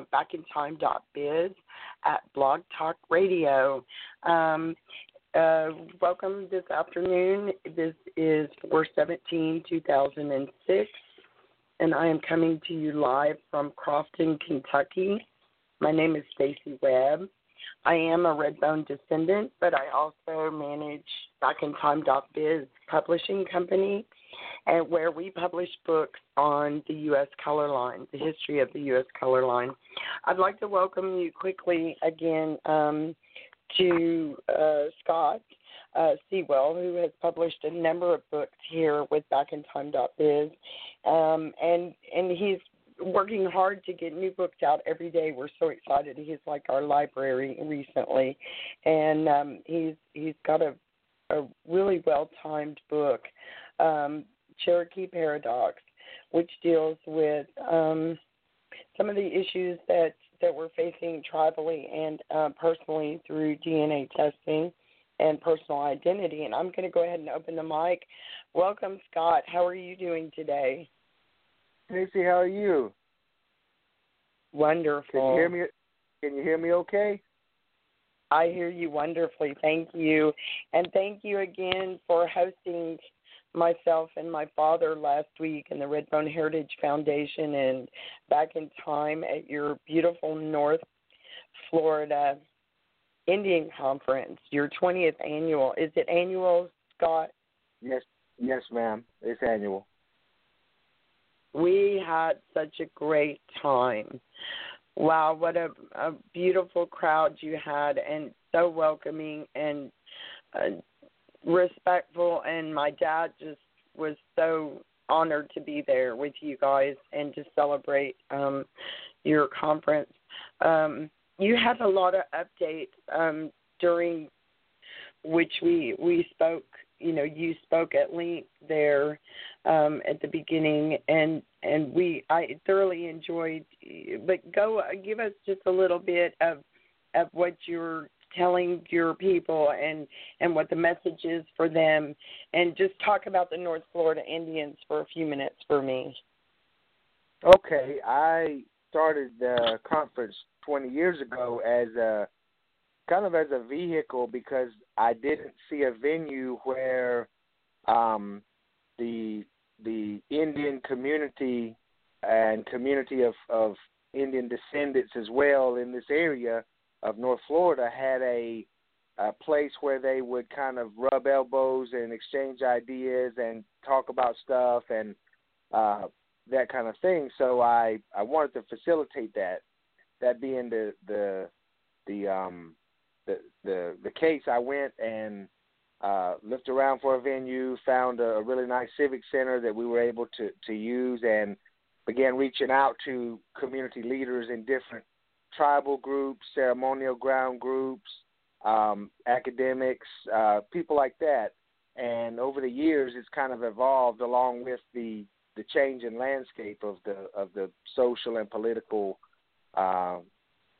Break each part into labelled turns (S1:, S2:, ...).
S1: Uh, backintyme.biz at Blog Talk Radio. Um, uh, welcome this afternoon. This is 417 2006, and I am coming to you live from Crofton, Kentucky. My name is Stacy Webb. I am a Redbone descendant, but I also manage backintyme.biz publishing company and where we publish books on the U.S. color line, the history of the U.S. color line. I'd like to welcome you quickly again um, to uh, Scott uh, Sewell, who has published a number of books here with Backintyme.biz, um, and and he's working hard to get new books out every day. We're so excited. He's like our library recently, and um, he's he's got a a really well timed book um, Cherokee Paradox, which deals with um, some of the issues that, that we're facing tribally and uh, personally through DNA testing and personal identity. And I'm going to go ahead and open the mic. Welcome, Scott. How are you doing today?
S2: Stacy, how are you?
S1: Wonderful.
S2: Can you hear me? Can you hear me okay?
S1: I hear you wonderfully. Thank you. And thank you again for hosting myself and my father last week in the Redbone Heritage Foundation and back in time at your beautiful North Florida Indian Conference, your 20th annual. Is it annual, Scott?
S2: Yes, yes, ma'am. It's annual.
S1: we had such a great time. Wow, what a, a beautiful crowd you had, and so welcoming and uh, respectful. And my dad just was so honored to be there with you guys and to celebrate um, your conference. Um, you had a lot of updates um, during which we we spoke. You know, you spoke at length there um, at the beginning, and and we I thoroughly enjoyed. But go give us just a little bit of of what you're telling your people and and what the message is for them and just talk about the North Florida Indians for a few minutes for me.
S2: Okay, I started the conference 20 years ago as a kind of as a vehicle because I didn't see a venue where um, the the Indian community and community of, of Indian descendants as well in this area of North Florida had a, a place where they would kind of rub elbows and exchange ideas and talk about stuff and uh, that kind of thing. So I I wanted to facilitate that. That being the the the um the the the case, I went and uh, looked around for a venue, found a, a really nice civic center that we were able to to use, and began reaching out to community leaders in different tribal groups, ceremonial ground groups, um, academics, uh, people like that. And over the years, it's kind of evolved along with the the change in landscape of the of the social and political uh,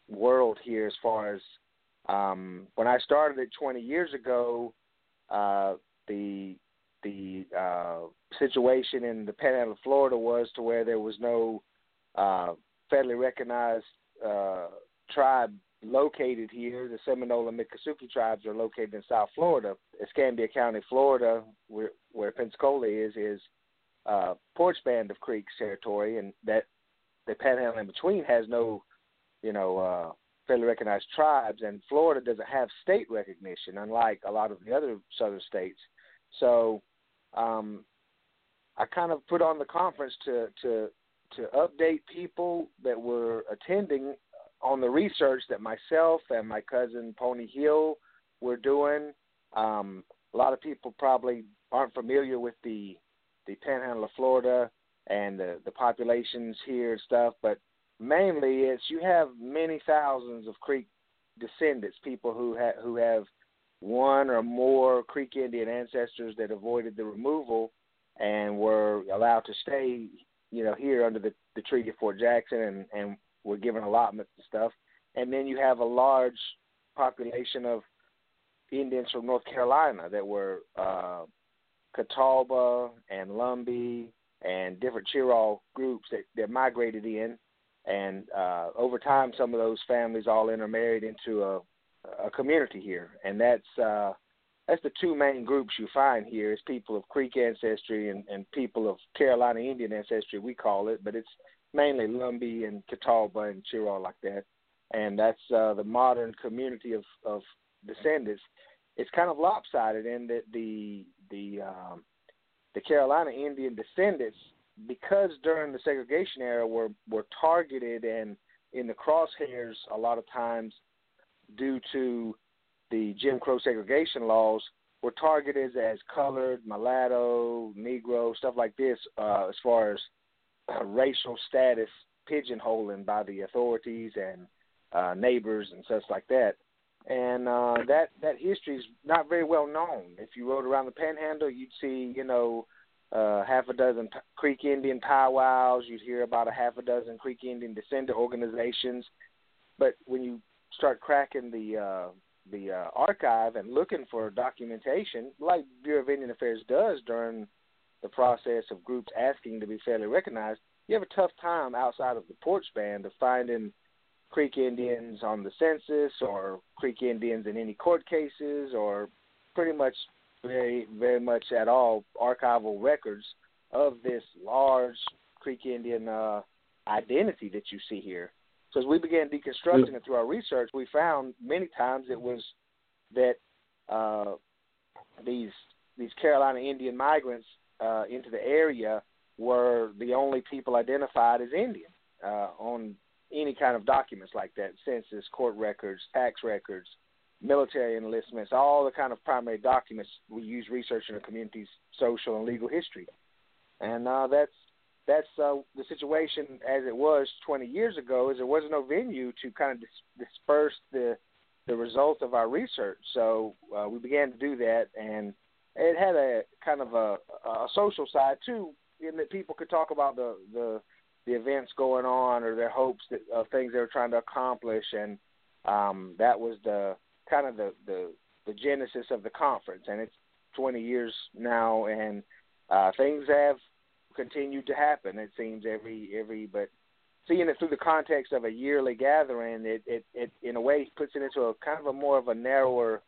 S2: world here. As far as um, when I started it 20 years ago, uh, the the uh, situation in the Panhandle of Florida was to where there was no uh, federally recognized uh, tribe located here. The Seminole and Miccosukee tribes are located in South Florida. Escambia County, Florida, where, where Pensacola is, is uh, Poarch Band of Creeks territory, and that the Panhandle in between has no, you know, uh, federally recognized tribes, and Florida doesn't have state recognition, unlike a lot of the other southern states. So, um, I kind of put on the conference to to to update people that were attending on the research that myself and my cousin Pony Hill were doing. Um, a lot of people probably aren't familiar with the the Panhandle of Florida and the the populations here and stuff, but mainly it's you have many thousands of Creek descendants, people who have who have one or more Creek Indian ancestors that avoided the removal and were allowed to stay you know, here under the, the Treaty of Fort Jackson and, and were given allotments and stuff. And then you have a large population of Indians from North Carolina that were uh, Catawba and Lumbee and different Cheraw groups that, that migrated in. And uh, over time, some of those families all intermarried into a, a community here. And that's uh, that's the two main groups you find here is people of Creek ancestry and, and people of Carolina Indian ancestry, we call it, but it's mainly Lumbee and Catawba and Cheraw like that. And that's uh, the modern community of, of descendants. It's kind of lopsided in that the the um, the Carolina Indian descendants, because during the segregation era were were targeted and in the crosshairs a lot of times due to the Jim Crow segregation laws were targeted as colored, mulatto, Negro, stuff like this, uh, as far as uh, racial status pigeonholing by the authorities and uh, neighbors and such like that. And uh, that that history is not very well known. If you rode around the Panhandle, you'd see, you know, uh, half a dozen P- Creek Indian powwows. You'd hear about a half a dozen Creek Indian descendant organizations. But when you start cracking the uh, the uh, archive and looking for documentation, like Bureau of Indian Affairs does during the process of groups asking to be federally recognized, you have a tough time outside of the Poarch band of finding Creek Indians on the census or Creek Indians in any court cases or pretty much very, very much at all archival records of this large Creek Indian uh, identity that you see here. So as we began deconstructing it through our research, we found many times it was that uh, these these Carolina Indian migrants uh, into the area were the only people identified as Indian uh, on any kind of documents like that census, court records, tax records, military enlistments, all the kind of primary documents we use research in the community's social and legal history. And uh, that's that's uh, the situation as it was 20 years ago. Is there was no venue to kind of dis- disperse the the results of our research. So uh, we began to do that, and it had a kind of a, a social side too, in that people could talk about the the the events going on or their hopes that, of things they were trying to accomplish, and um, that was the kind of the, the the genesis of the conference. And it's 20 years now, and uh, things have continued to happen. It seems every every, but seeing it through the context of a yearly gathering, it it, it in a way puts it into a kind of a more of a narrower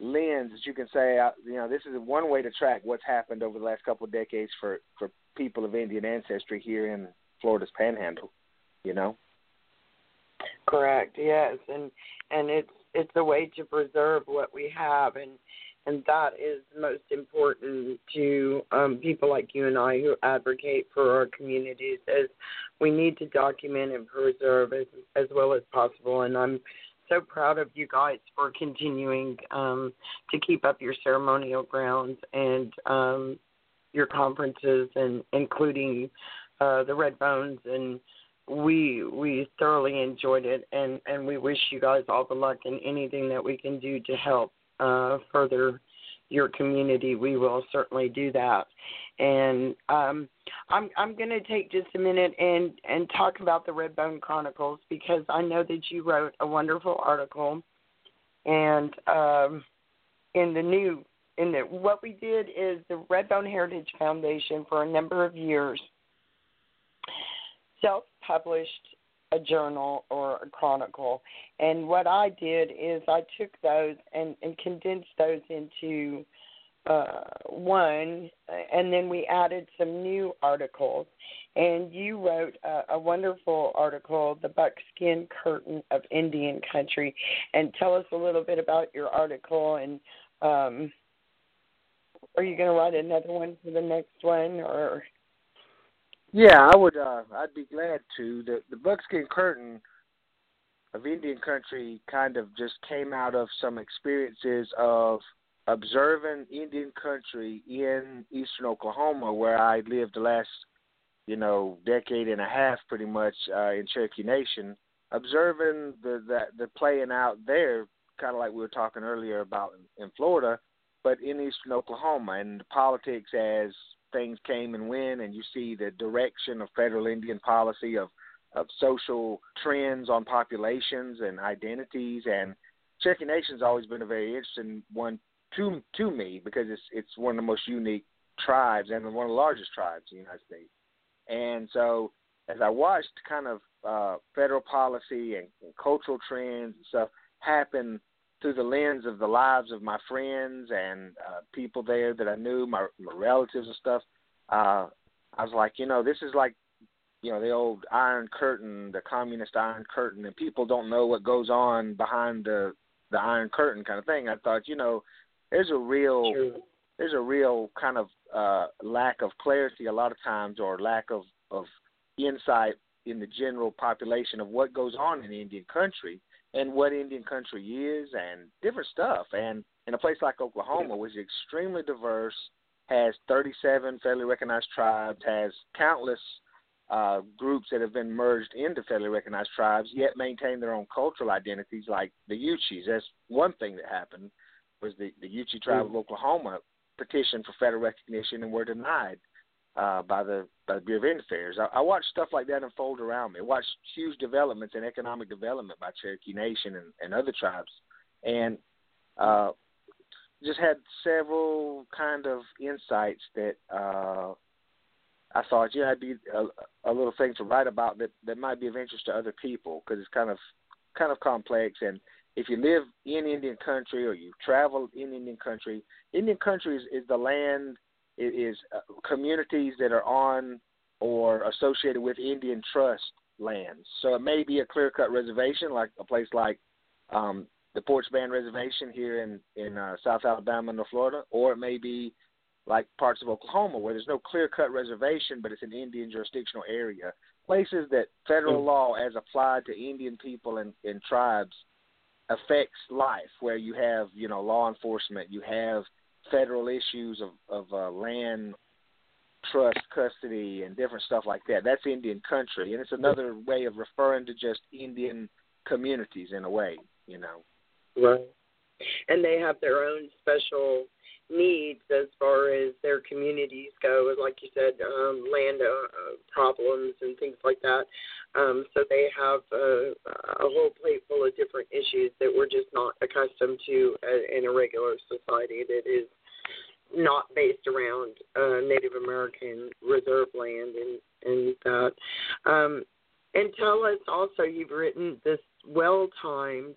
S2: lens that you can say, uh, you know, this is one way to track what's happened over the last couple of decades for for people of Indian ancestry here in Florida's Panhandle. You know.
S1: Correct. Yes, and and it's it's a way to preserve what we have, and and that is most important to um, people like you and I who advocate for our communities. As we need to document and preserve as as well as possible, and I'm so proud of you guys for continuing um, to keep up your ceremonial grounds and um, your conferences, and including uh, the Red Bones. And we we thoroughly enjoyed it. And and we wish you guys all the luck in anything that we can do to help uh further your community we will certainly do that. And um i'm i'm going to take just a minute and and talk about the redbone chronicles because i know that you wrote a wonderful article. And um in the new in the what we did is the redbone heritage foundation for a number of years self published a journal or a chronicle. And what I did is I took those and, and condensed those into uh, one, and then we added some new articles. And you wrote a, a wonderful article, The Buckskin Curtain of Indian Country. And tell us a little bit about your article. And um, are you going to write another one for the next one? or
S2: yeah, I would. Uh, I'd be glad to. The the buckskin curtain of Indian country kind of just came out of some experiences of observing Indian country in eastern Oklahoma, where I lived the last, you know, decade and a half, pretty much uh, in Cherokee Nation, observing the the, the playing out there, kind of like we were talking earlier about in, in Florida, but in eastern Oklahoma, and the politics as things came and went, and you see the direction of federal Indian policy of of social trends on populations and identities. And Cherokee Nation's always been a very interesting one to to me because it's it's one of the most unique tribes and one of the largest tribes in the United States. And so as I watched kind of uh, federal policy and, and cultural trends and stuff happen through the lens of the lives of my friends and uh, people there that I knew, my, my relatives and stuff, uh, I was like, you know, this is like, you know, the old Iron Curtain, the communist Iron Curtain, and people don't know what goes on behind the the Iron Curtain kind of thing. I thought, you know, there's a real
S1: True.
S2: there's a real kind of uh, lack of clarity a lot of times, or lack of of insight in the general population of what goes on in Indian country and what Indian country is and different stuff. And in a place like Oklahoma, which is extremely diverse, has 37 federally recognized tribes, has countless uh, groups that have been merged into federally recognized tribes, yet maintain their own cultural identities, like the Yuchis. That's one thing that happened was the the Yuchi tribe of Oklahoma petitioned for federal recognition and were denied uh, by the by the Bureau of Affairs. I, I watched stuff like that unfold around me. I watched huge developments in economic development by Cherokee Nation and, and other tribes, and uh, just had several kind of insights that uh, I thought, yeah, it'd be a, a little thing to write about that that might be of interest to other people because it's kind of kind of complex and if you live in Indian country or you travel in Indian country, Indian country is, is the land it is uh, communities that are on or associated with Indian trust lands. So it may be a clear cut reservation, like a place like um, the Poarch Band Reservation here in in uh, South Alabama, North Florida, or it may be like parts of Oklahoma where there's no clear cut reservation, but it's an Indian jurisdictional area. Places that federal law, as applied to Indian people and, and tribes, affects life, where you have you know law enforcement, you have federal issues of of uh, land trust custody and different stuff like that. That's Indian country, and it's another way of referring to just Indian communities in a way, you know.
S1: Right. And they have their own special needs as far as their communities go, like you said, um, land uh, problems and things like that. Um, so they have uh, a whole plate full of different issues that we're just not accustomed to uh, in a regular society that is not based around uh, Native American reserve land and and that. Um, and tell us also, you've written this well-timed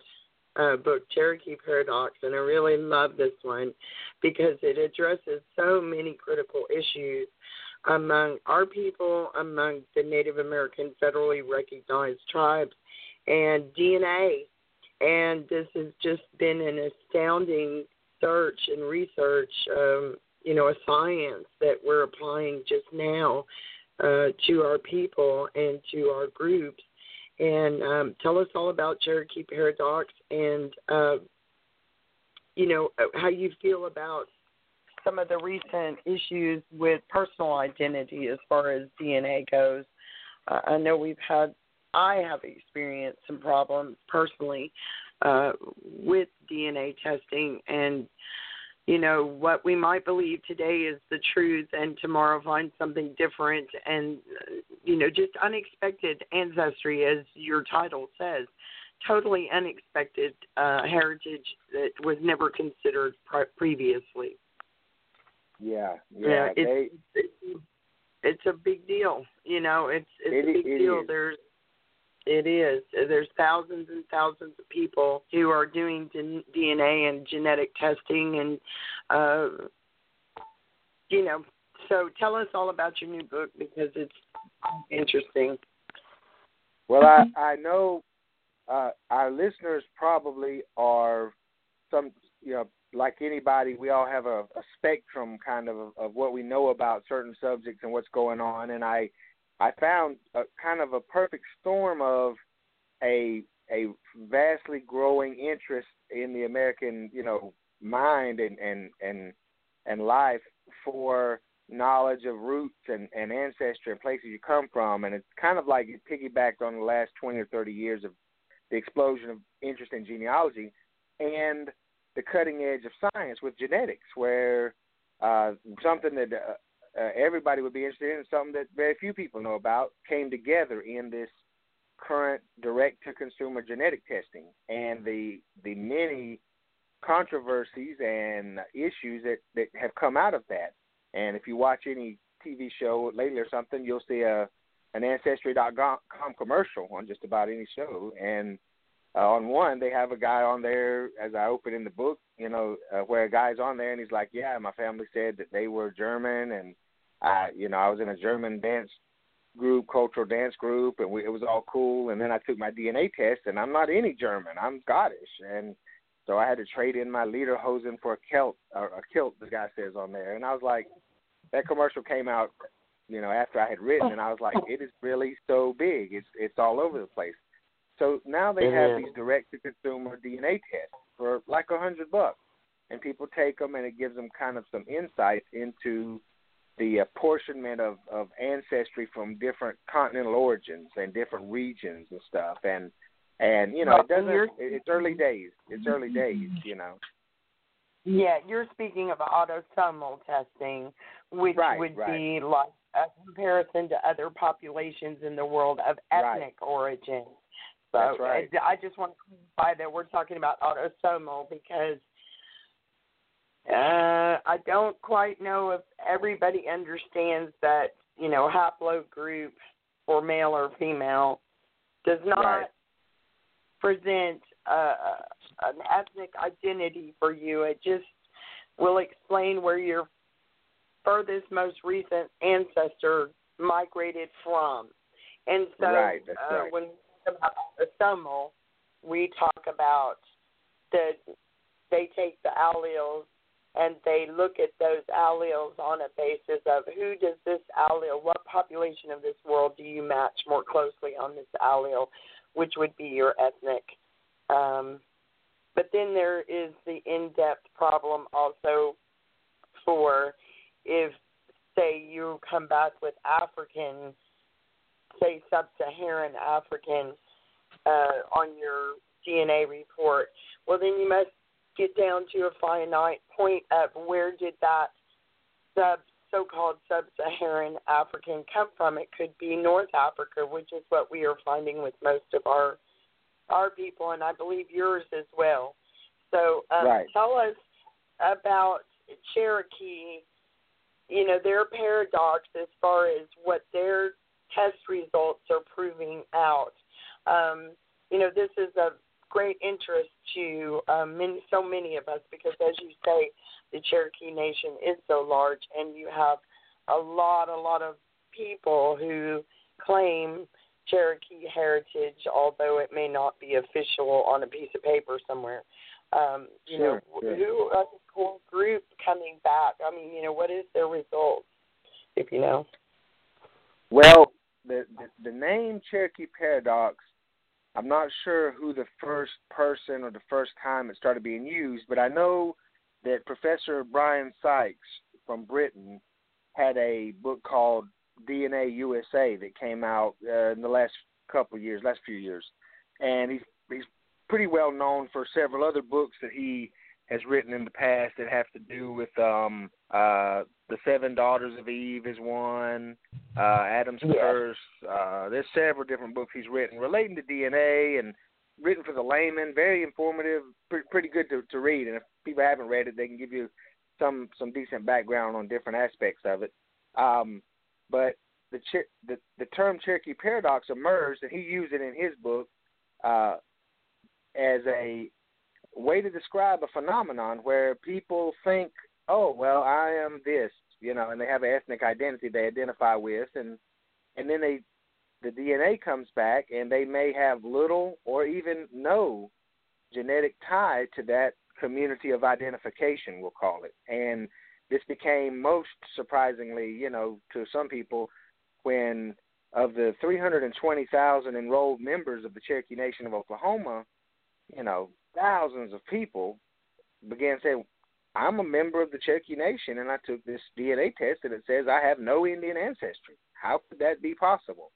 S1: uh, book, Cherokee Paradox, and I really love this one because it addresses so many critical issues among our people, among the Native American federally recognized tribes, and DNA. And this has just been an astounding search and research, um, you know, a science that we're applying just now uh, to our people and to our groups. And um, tell us all about Cherokee Paradox and, uh, you know, how you feel about some of the recent issues with personal identity as far as DNA goes. Uh, I know we've had, I have experienced some problems personally uh, with DNA testing and you know what we might believe today is the truth and tomorrow find something different and you know just unexpected ancestry as your title says. Totally unexpected uh heritage that was never considered pre- previously.
S2: Yeah yeah,
S1: it's, they, it's, it's a big deal. You know it's it's
S2: it,
S1: a big deal.
S2: is.
S1: there's it is. There's thousands and thousands of people who are doing DNA and genetic testing, and uh, you know. So tell us all about your new book because it's interesting.
S2: Well, I I know uh, our listeners probably are some you know like anybody we all have a, a spectrum kind of of what we know about certain subjects and what's going on, and I I found a kind of a perfect storm of a a vastly growing interest in the American, you know, mind and and and and life for knowledge of roots and, and ancestry and places you come from. And it's kind of like it piggybacked on the last twenty or thirty years of the explosion of interest in genealogy and the cutting edge of science with genetics where uh, something that uh, everybody would be interested in, something that very few people know about, came together in this current direct to consumer genetic testing and the the many controversies and issues that, that have come out of that. And if you watch any TV show lately or something, you'll see a an ancestry.com commercial on just about any show. And uh, on one, they have a guy on there, as I open in the book, you know, uh, where a guy's on there and he's like, "Yeah, my family said that they were German and I, you know, I was in a German dance group, cultural dance group, and we, it was all cool. And then I took my DNA test, and I'm not any German. I'm Scottish, and so I had to trade in my lederhosen for a kilt, or a kilt. The guy says on there, and I was like, that commercial came out, you know, after I had written, and I was like, it is really so big. It's it's all over the place. So now they have mm-hmm. these direct to consumer DNA tests for like a hundred bucks, and people take them, and it gives them kind of some insight into the apportionment of, of ancestry from different continental origins and different regions and stuff and and you know it doesn't it's early days it's early days you know
S1: yeah you're speaking of autosomal testing which
S2: right,
S1: would
S2: right.
S1: be like a comparison to other populations in the world of ethnic
S2: right.
S1: origin so
S2: That's right.
S1: I just want to clarify that we're talking about autosomal because uh, I don't quite know if everybody understands that, you know, haplogroup for male or female does not
S2: Right.
S1: present uh, an ethnic identity for you. It just will explain where your furthest, most recent ancestor migrated from. And so
S2: Right,
S1: uh,
S2: right.
S1: when we talk about autosomal, we talk about that they take the alleles and they look at those alleles on a basis of who does this allele, what population of this world do you match more closely on this allele, which would be your ethnic. Um, but then there is the in-depth problem also for if, say, you come back with African, say, sub-Saharan African uh, on your DNA report, well, then you must get down to a finite point of where did that sub so-called sub-Saharan African come from. It could be North Africa, which is what we are finding with most of our our people, and I believe yours as well. So um,
S2: right.
S1: tell us about Cherokee. You know their paradox as far as what their test results are proving out. Um, you know this is a great interest to um, many, so many of us because, as you say, the Cherokee Nation is so large, and you have a lot, a lot of people who claim Cherokee heritage, although it may not be official on a piece of paper somewhere. Um, you
S2: sure,
S1: know,
S2: sure.
S1: who a whole group coming back? I mean, you know, what is their results, if you know?
S2: Well, the, the the name Cherokee Paradox I'm not sure who the first person or the first time it started being used, but I know that Professor Brian Sykes from Britain had a book called DNA USA that came out uh, in the last couple of years, last few years, and he's he's pretty well known for several other books that he has written in the past that have to do with um uh the seven daughters of eve is one uh adam's
S1: yes.
S2: curse uh there's several different books he's written relating to dna and written for the layman very informative pretty, pretty good to, to read and if people haven't read it they can give you some some decent background on different aspects of it um but the the the term cherokee paradox emerged and he used it in his book uh as a way to describe a phenomenon where people think, oh, well, I am this, you know, and they have an ethnic identity they identify with, and and then they the DNA comes back and they may have little or even no genetic tie to that community of identification, we'll call it. And this became most surprisingly, you know, to some people when of the 320,000 enrolled members of the Cherokee Nation of Oklahoma, you know, thousands of people began saying, I'm a member of the Cherokee Nation and I took this DNA test and it says I have no Indian ancestry. How could that be possible?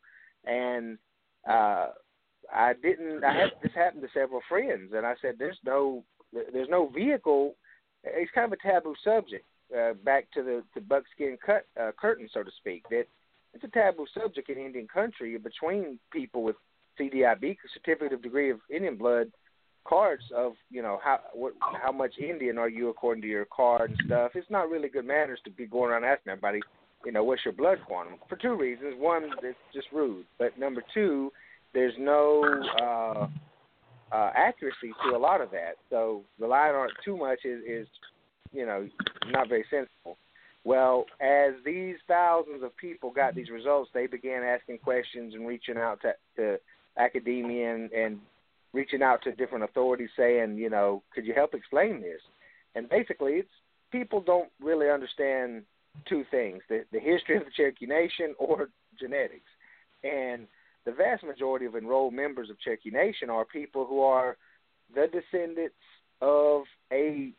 S2: And uh I didn't I had this happened to several friends and I said there's no there's no vehicle it's kind of a taboo subject uh, back to the the buckskin cut uh, curtain so to speak that it's a taboo subject in Indian country between people with CDIB certificate of degree of Indian blood cards of you know how what how much Indian are you according to your card and stuff. It's not really good manners to be going around asking everybody, you know, what's your blood quantum for two reasons. One, it's just rude, but number two, there's no uh, uh, accuracy to a lot of that. So relying on it too much is, is you know not very sensible. Well, as these thousands of people got these results, they began asking questions and reaching out to, to academia and, and reaching out to different authorities saying, you know, could you help explain this? And basically, it's people don't really understand two things: the, the history of the Cherokee Nation or genetics. And the vast majority of enrolled members of Cherokee Nation are people who are the descendants of a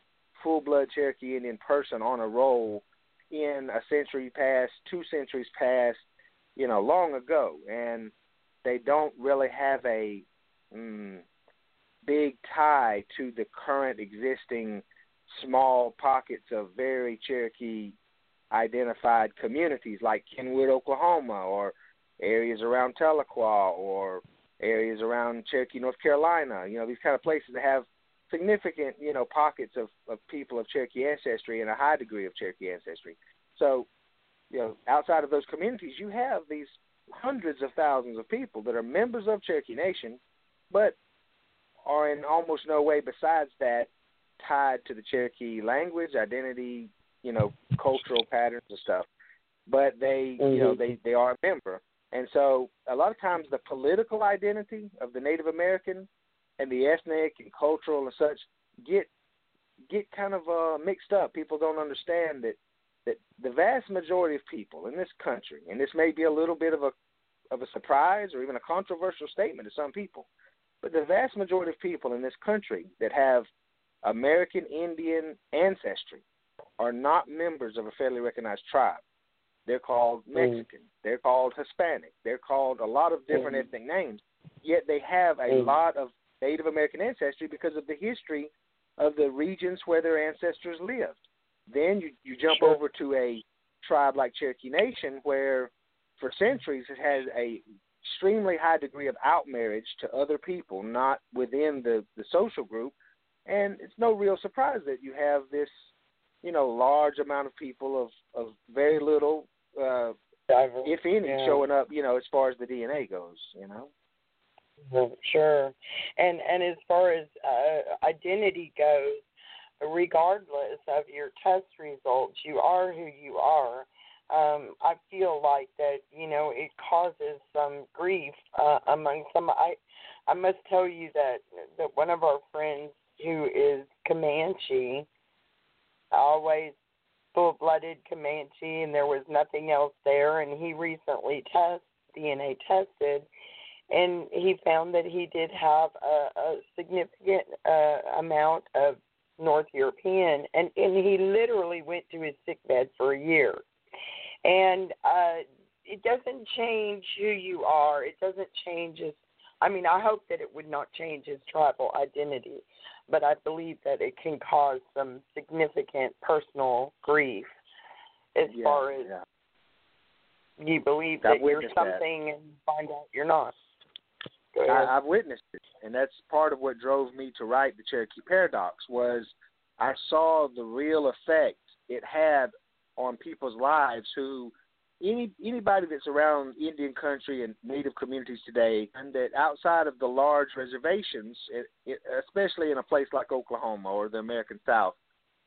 S2: full-blood Cherokee Indian person on a roll in a century past, two centuries past, you know, long ago, and they don't really have a mm, big tie to the current existing small pockets of very Cherokee identified communities like Kenwood, Oklahoma, or areas around Tahlequah, or areas around Cherokee, North Carolina. You know, these kind of places that have significant, you know, pockets of, of people of Cherokee ancestry and a high degree of Cherokee ancestry. So, you know, outside of those communities, you have these hundreds of thousands of people that are members of Cherokee Nation but are in almost no way besides that tied to the Cherokee language, identity, you know, cultural patterns and stuff. But they, mm-hmm. you know, they they are a member, and so a lot of times the political identity of the Native American and the ethnic and cultural and such get get kind of uh, mixed up. People don't understand that that the vast majority of people in this country, and this may be a little bit of a of a surprise or even a controversial statement to some people, but the vast majority of people in this country that have American Indian ancestry are not members of a federally recognized tribe. They're called
S1: Mm.
S2: Mexican. Mm. They're called Hispanic. They're called a lot of different
S1: Mm.
S2: ethnic names. Yet they have a
S1: Mm.
S2: lot of Native American ancestry because of the history of the regions where their ancestors lived. Then you you jump
S1: Sure.
S2: over to a tribe like Cherokee Nation where for centuries it has a extremely high degree of outmarriage to other people, not within the, the social group. And it's no real surprise that you have this, you know, large amount of people of, of very little, uh,
S1: Diverse.
S2: if any,
S1: Yeah.
S2: showing up, you know, as far as the DNA goes, you know.
S1: Sure, and and as far as uh, identity goes, regardless of your test results, you are who you are. Um, I feel like that you know it causes some grief uh, among some. I I must tell you that that one of our friends who is Comanche, always full-blooded Comanche, and there was nothing else there, and he recently test DNA tested and he found that he did have a, a significant uh, amount of North European, and and he literally went to his sick bed for a year, and uh, it doesn't change who you are. It doesn't change his. I mean, I hope that it would not change his tribal identity, but I believe that it can cause some significant personal grief as
S2: yeah,
S1: far as
S2: yeah.
S1: you believe that you're
S2: witnessed that.
S1: something and find out you're not.
S2: I, I've witnessed it, and that's part of what drove me to write the Cherokee Paradox. Was I saw the real effect it had on people's lives who any anybody that's around Indian country and Native communities today, and that outside of the large reservations, it, it, especially in a place like Oklahoma or the American South,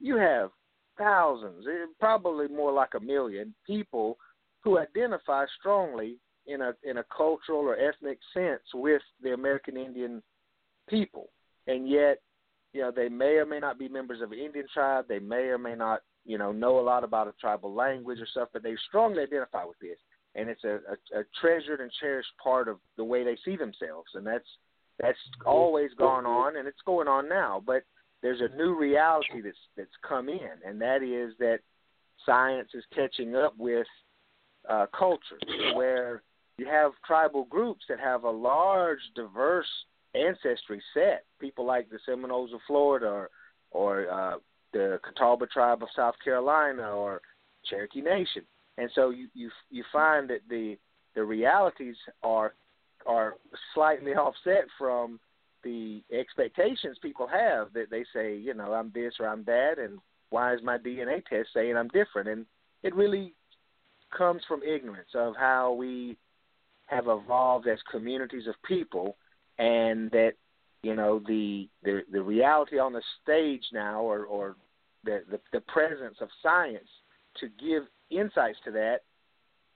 S2: you have thousands, eh, probably more like a million people who identify strongly in a in a cultural or ethnic sense with the American Indian people, and yet, you know, they may or may not be members of an Indian tribe. They may or may not, you know, know a lot about a tribal language or stuff, but they strongly identify with this, and it's a, a, a treasured and cherished part of the way they see themselves, and that's that's always gone on, and it's going on now. But there's a new reality that's that's come in, and that is that science is catching up with uh, culture, where you have tribal groups that have a large, diverse ancestry set. People like the Seminoles of Florida, or, or uh, the Catawba tribe of South Carolina, or Cherokee Nation, and so you you you find that the the realities are are slightly offset from the expectations people have that they say, you know, I'm this or I'm that, and why is my DNA test saying I'm different? And it really comes from ignorance of how we have evolved as communities of people, and that you know the the, the reality on the stage now, or or the, the the presence of science to give insights to that.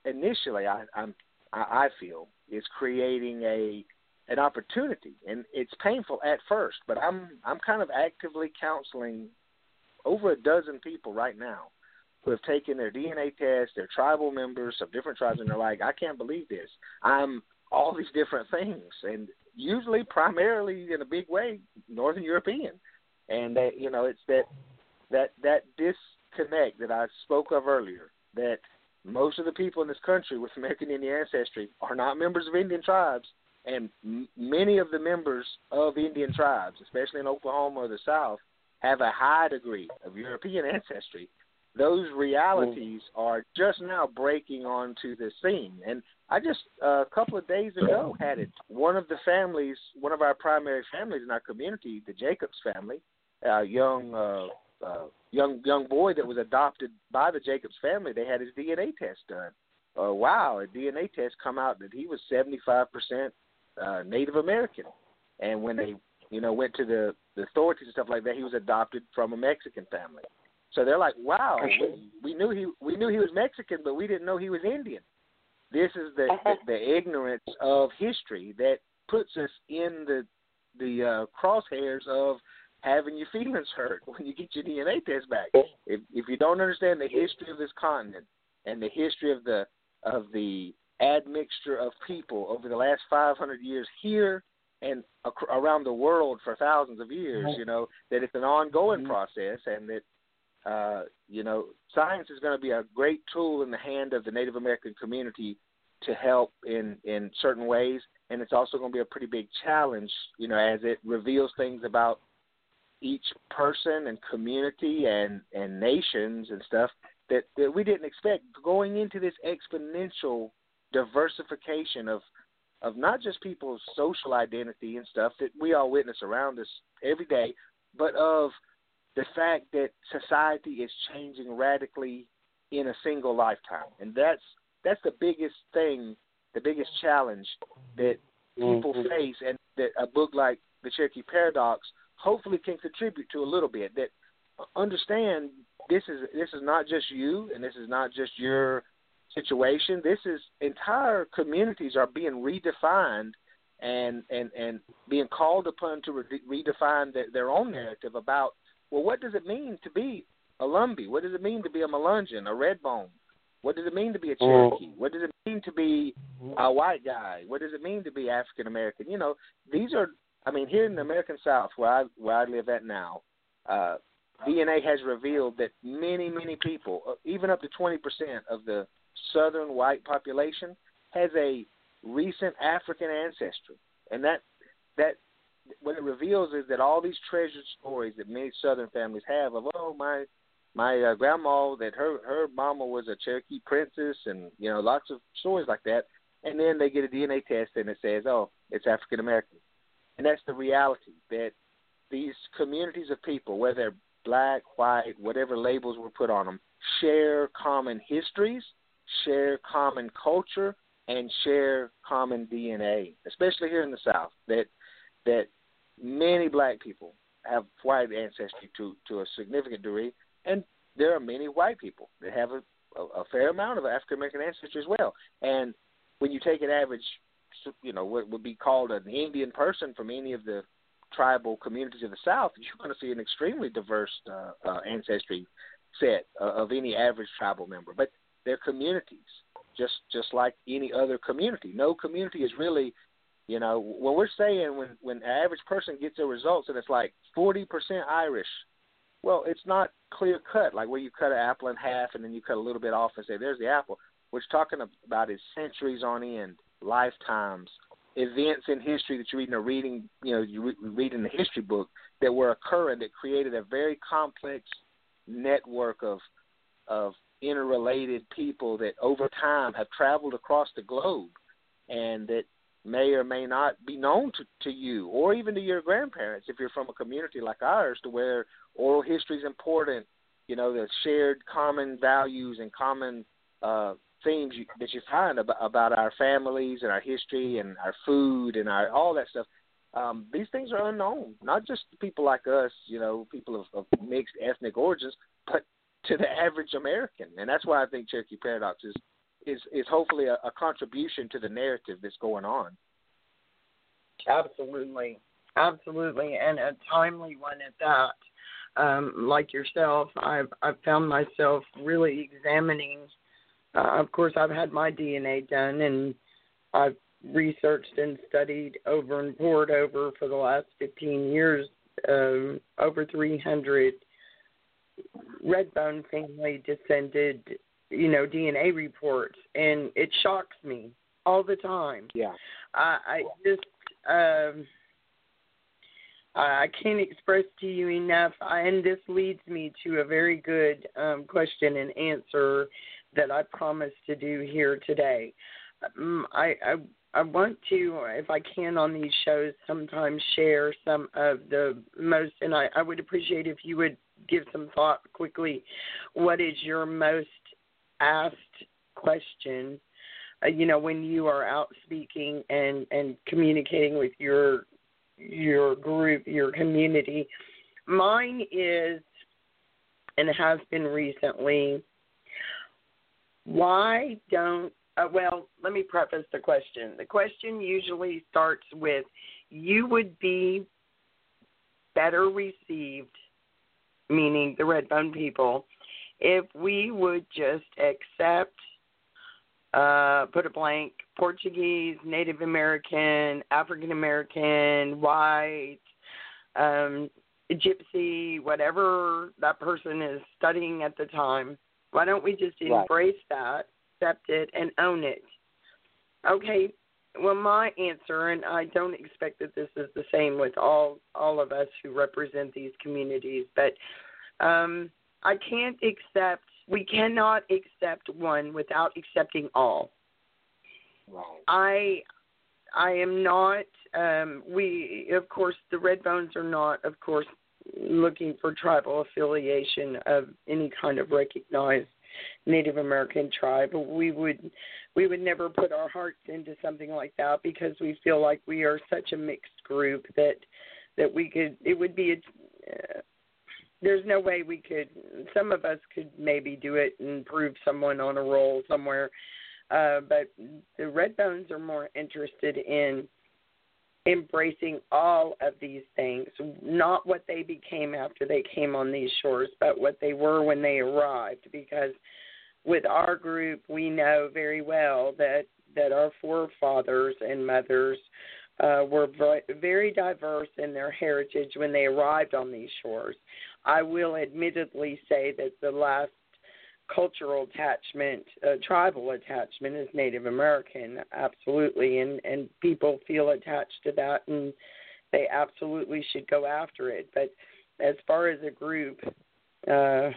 S2: Initially, I, I'm I, feel is creating a an opportunity, and it's painful at first. But I'm I'm kind of actively counseling over a dozen people right now who have taken their DNA test, their tribal members of different tribes, and they're like, I can't believe this. I'm all these different things, and usually, primarily in a big way, Northern European, and that you know, it's that that that disconnect that I spoke of earlier. That most of the people in this country with American Indian ancestry are not members of Indian tribes, and m- many of the members of Indian tribes, especially in Oklahoma or the South, have a high degree of European ancestry. Those realities are just now breaking onto the scene, and I just uh, a couple of days ago had it. One of the families, one of our primary families in our community, the Jacobs family, a young uh, uh, young young boy that was adopted by the Jacobs family. They had his DNA test done. Uh, wow, a DNA test come out that he was seventy five percent uh, Native American, and when they you know went to the, the authorities and stuff like that, he was adopted from a Mexican family. So they're like, wow, we, we knew he we knew he was Mexican, but we didn't know he was Indian. This is the the, the ignorance of history that puts us in the the uh, crosshairs of having your feelings hurt when you get your DNA test back. If if you don't understand the history of this continent and the history of the of the admixture of people over the last 500 years here and ac- around the world for thousands of years, you know, that it's an ongoing process and that uh, you know, science is going to be a great tool in the hand of the Native American community to help in in certain ways, and it's also going to be a pretty big challenge, you know, as it reveals things about each person and community and and nations and stuff that that we didn't expect going into this exponential diversification of of not just people's social identity and stuff that we all witness around us every day, but of the fact that society is changing radically in a single lifetime, and that's that's the biggest thing, the biggest challenge that mm-hmm. people face, and that a book like The Cherokee Paradox hopefully can contribute to a little bit. That uh, understand this is this is not just you, and this is not just your situation. This is entire communities are being redefined and and and being called upon to re- redefine the, their own narrative about well, what does it mean to be a Lumbee? What does it mean to be a Melungeon, a Redbone? What does it mean to be a Cherokee? What does it mean to be mm-hmm. a white guy? What does it mean to be African American? You know, these are. I mean, here in the American South, where I where I live at now, uh, DNA has revealed that many many people, uh, even up to twenty percent of the Southern white population, has a recent African ancestry, and that that what it reveals is that all these treasured stories that many Southern families have of oh my my uh, grandma that her her mama was a Cherokee princess and you know lots of stories like that, and then they get a DNA test and it says oh it's African American, and that's the reality that these communities of people whether black, white, whatever labels were put on them share common histories, share common culture, and share common DNA, especially here in the South. That that many black people have white ancestry to to a significant degree, and there are many white people that have a, a, a fair amount of African American ancestry as well. And when you take an average, you know, what would be called an Indian person from any of the tribal communities of the South, you're going to see an extremely diverse uh, uh, ancestry set uh, of any average tribal member. But they're communities, just just like any other community. No community is really you know, when we're saying when when an average person gets their results and it's like forty percent Irish, well, it's not clear cut like where you cut an apple in half and then you cut a little bit off and say there's the apple. What you're talking about is centuries on end, lifetimes, events in history that you're reading a reading, you know, you read in the history book that were occurring that created a very complex network of of interrelated people that over time have traveled across the globe and that may or may not be known to, to you or even to your grandparents if you're from a community like ours to where oral history is important you know the shared common values and common uh themes you, that you find about, about our families and our history and our food and our all that stuff um these things are unknown not just to people like us you know people of, of mixed ethnic origins but to the average american and that's why i think cherokee paradox is is is hopefully a, a contribution to the narrative that's going on.
S1: Absolutely, absolutely, and a timely one at that. Um, like yourself, I've I've found myself really examining. Uh, of course, I've had my DNA done, and I've researched and studied over and poured over for the last 15 years um, over 300 Redbone family descended you know DNA reports, and it shocks me all the time.
S2: Yeah,
S1: I, I just um, I can't express to you enough, and this leads me to a very good um, question and answer that I promised to do here today. Um, I, I I want to, if I can, on these shows, sometimes share some of the most, and I, I would appreciate if you would give some thought quickly. What is your most asked question uh, you know when you are out speaking and and communicating with your your group your community mine is and has been recently why don't uh, well let me preface the question the question usually starts with you would be better received, meaning the Redbone people, if we would just accept, uh, put a blank, Portuguese, Native American, African American, white, um, gypsy, whatever that person is studying at the time. Why don't we just
S2: Right.
S1: embrace that, accept it, and own it? Okay. Well, my answer, and I don't expect that this is the same with all all of us who represent these communities, but um, I can't accept. We cannot accept one without accepting all.
S2: Right.
S1: I I am not um we of course the red bones are not of course looking for tribal affiliation of any kind of recognized Native American tribe. We would we would never put our hearts into something like that because we feel like we are such a mixed group that that we could it would be a there's no way we could some of us could maybe do it and prove someone on a roll somewhere uh, but the red bones are more interested in embracing all of these things, not what they became after they came on these shores, but what they were when they arrived. Because with our group, we know very well that that our forefathers and mothers uh, were very diverse in their heritage when they arrived on these shores. I will admittedly say that the last cultural attachment, uh, tribal attachment is Native American, absolutely, and and people feel attached to that, and they absolutely should go after it. But as far as a group, uh, uh,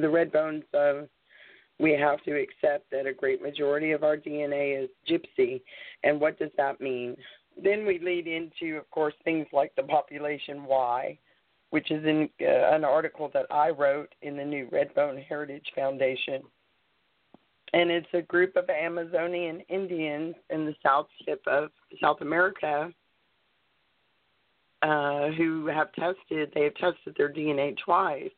S1: the Red Bones, uh, we have to accept that a great majority of our DNA is Gypsy, and what does that mean? Then we lead into, of course, things like the population Y which is in uh, an article that I wrote in the new Redbone Heritage Foundation. And it's a group of Amazonian Indians in the south tip of South America uh, who have tested, they have tested their DNA twice,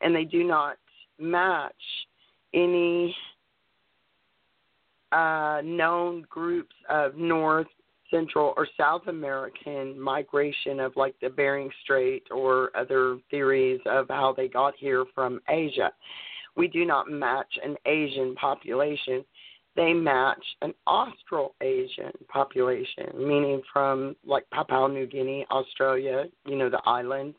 S1: and they do not match any uh, known groups of North Central or South American migration of like the Bering Strait or other theories of how they got here from Asia. We do not match an Asian population. They match an Australasian population, meaning from like Papua New Guinea, Australia, you know, the islands.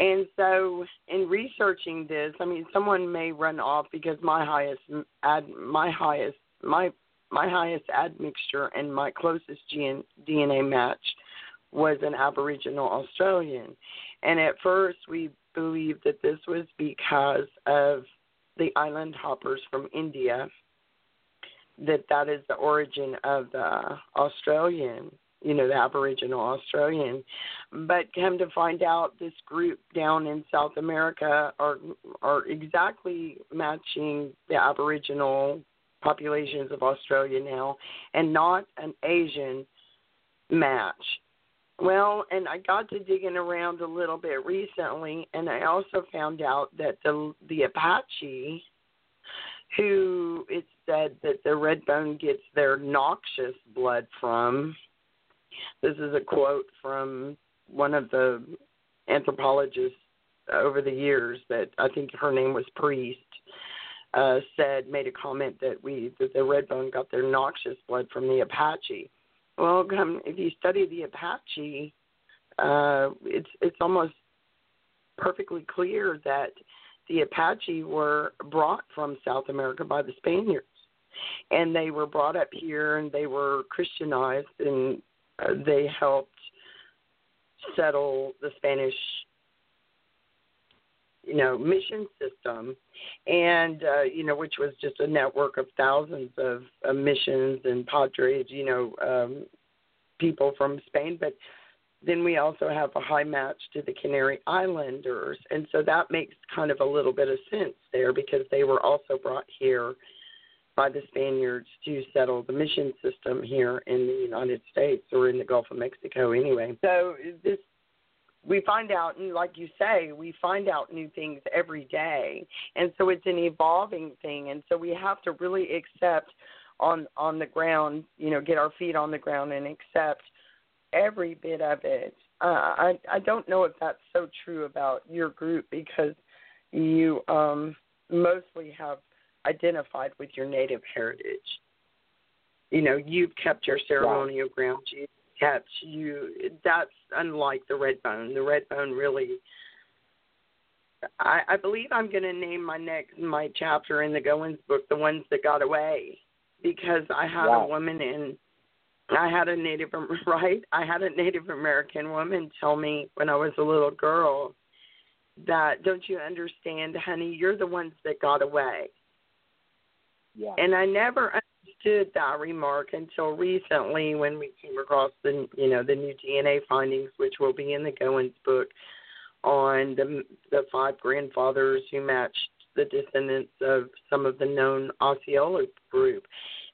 S1: And so, in researching this, I mean, someone may run off because my highest, ad, my highest, my my highest admixture and my closest DNA match was an Aboriginal Australian. And at first, we believed that this was because of the island hoppers from India, that that is the origin of the Australian, you know, the Aboriginal Australian. But come to find out, this group down in South America are are exactly matching the Aboriginal populations of Australia now, and not an Asian match. Well, and I got to digging around a little bit recently, and I also found out that the the Apache, who it's said that the Redbone gets their noxious blood from. This is a quote from one of the anthropologists over the years that I think her name was Priest uh, said made a comment that we that the Redbone got their noxious blood from the Apache. Well, come if you study the Apache, uh, it's it's almost perfectly clear that the Apache were brought from South America by the Spaniards, and they were brought up here and they were Christianized and uh, they helped settle the Spanish you know mission system and uh you know which was just a network of thousands of, of missions and padres you know um people from spain. But then we also have a high match to the canary islanders. And so that makes kind of a little bit of sense there because they were also brought here by the spaniards to settle the mission system here in the united states or in the gulf of mexico anyway. So this we find out and like you say we find out new things every day and so it's an evolving thing and so we have to really accept on on the ground you know get our feet on the ground and accept every bit of it. Uh, I I don't know if that's so true about your group because you um, mostly have identified with your native heritage. You know, you've kept your ceremonial grounds. You kept you. That's unlike the red bone. The red bone really. I, I believe I'm going to name my next my chapter in the Goins book "The Ones That Got Away," because I had
S2: Wow.
S1: a woman in I had a Native right. I had a Native American woman tell me when I was a little girl that don't you understand, honey? You're the ones that got away.
S2: Yeah.
S1: And I never understood that remark until recently when we came across the you know the new DNA findings, which will be in the Goins book on the the five grandfathers who matched the descendants of some of the known Osceola group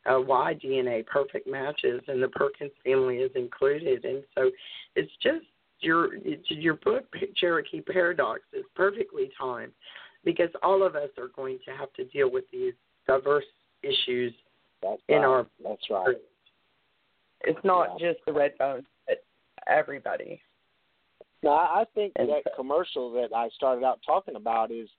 S1: uh, Y DNA perfect matches, and the Perkins family is included. And so it's just your your book Cherokee Paradox is perfectly timed because all of us are going to have to deal with these diverse issues
S2: That's
S1: in
S2: right.
S1: our
S2: That's right.
S1: It's not
S2: Yeah.
S1: just the red bones, but everybody.
S2: No, I think
S1: And-
S2: that commercial that I started out talking about is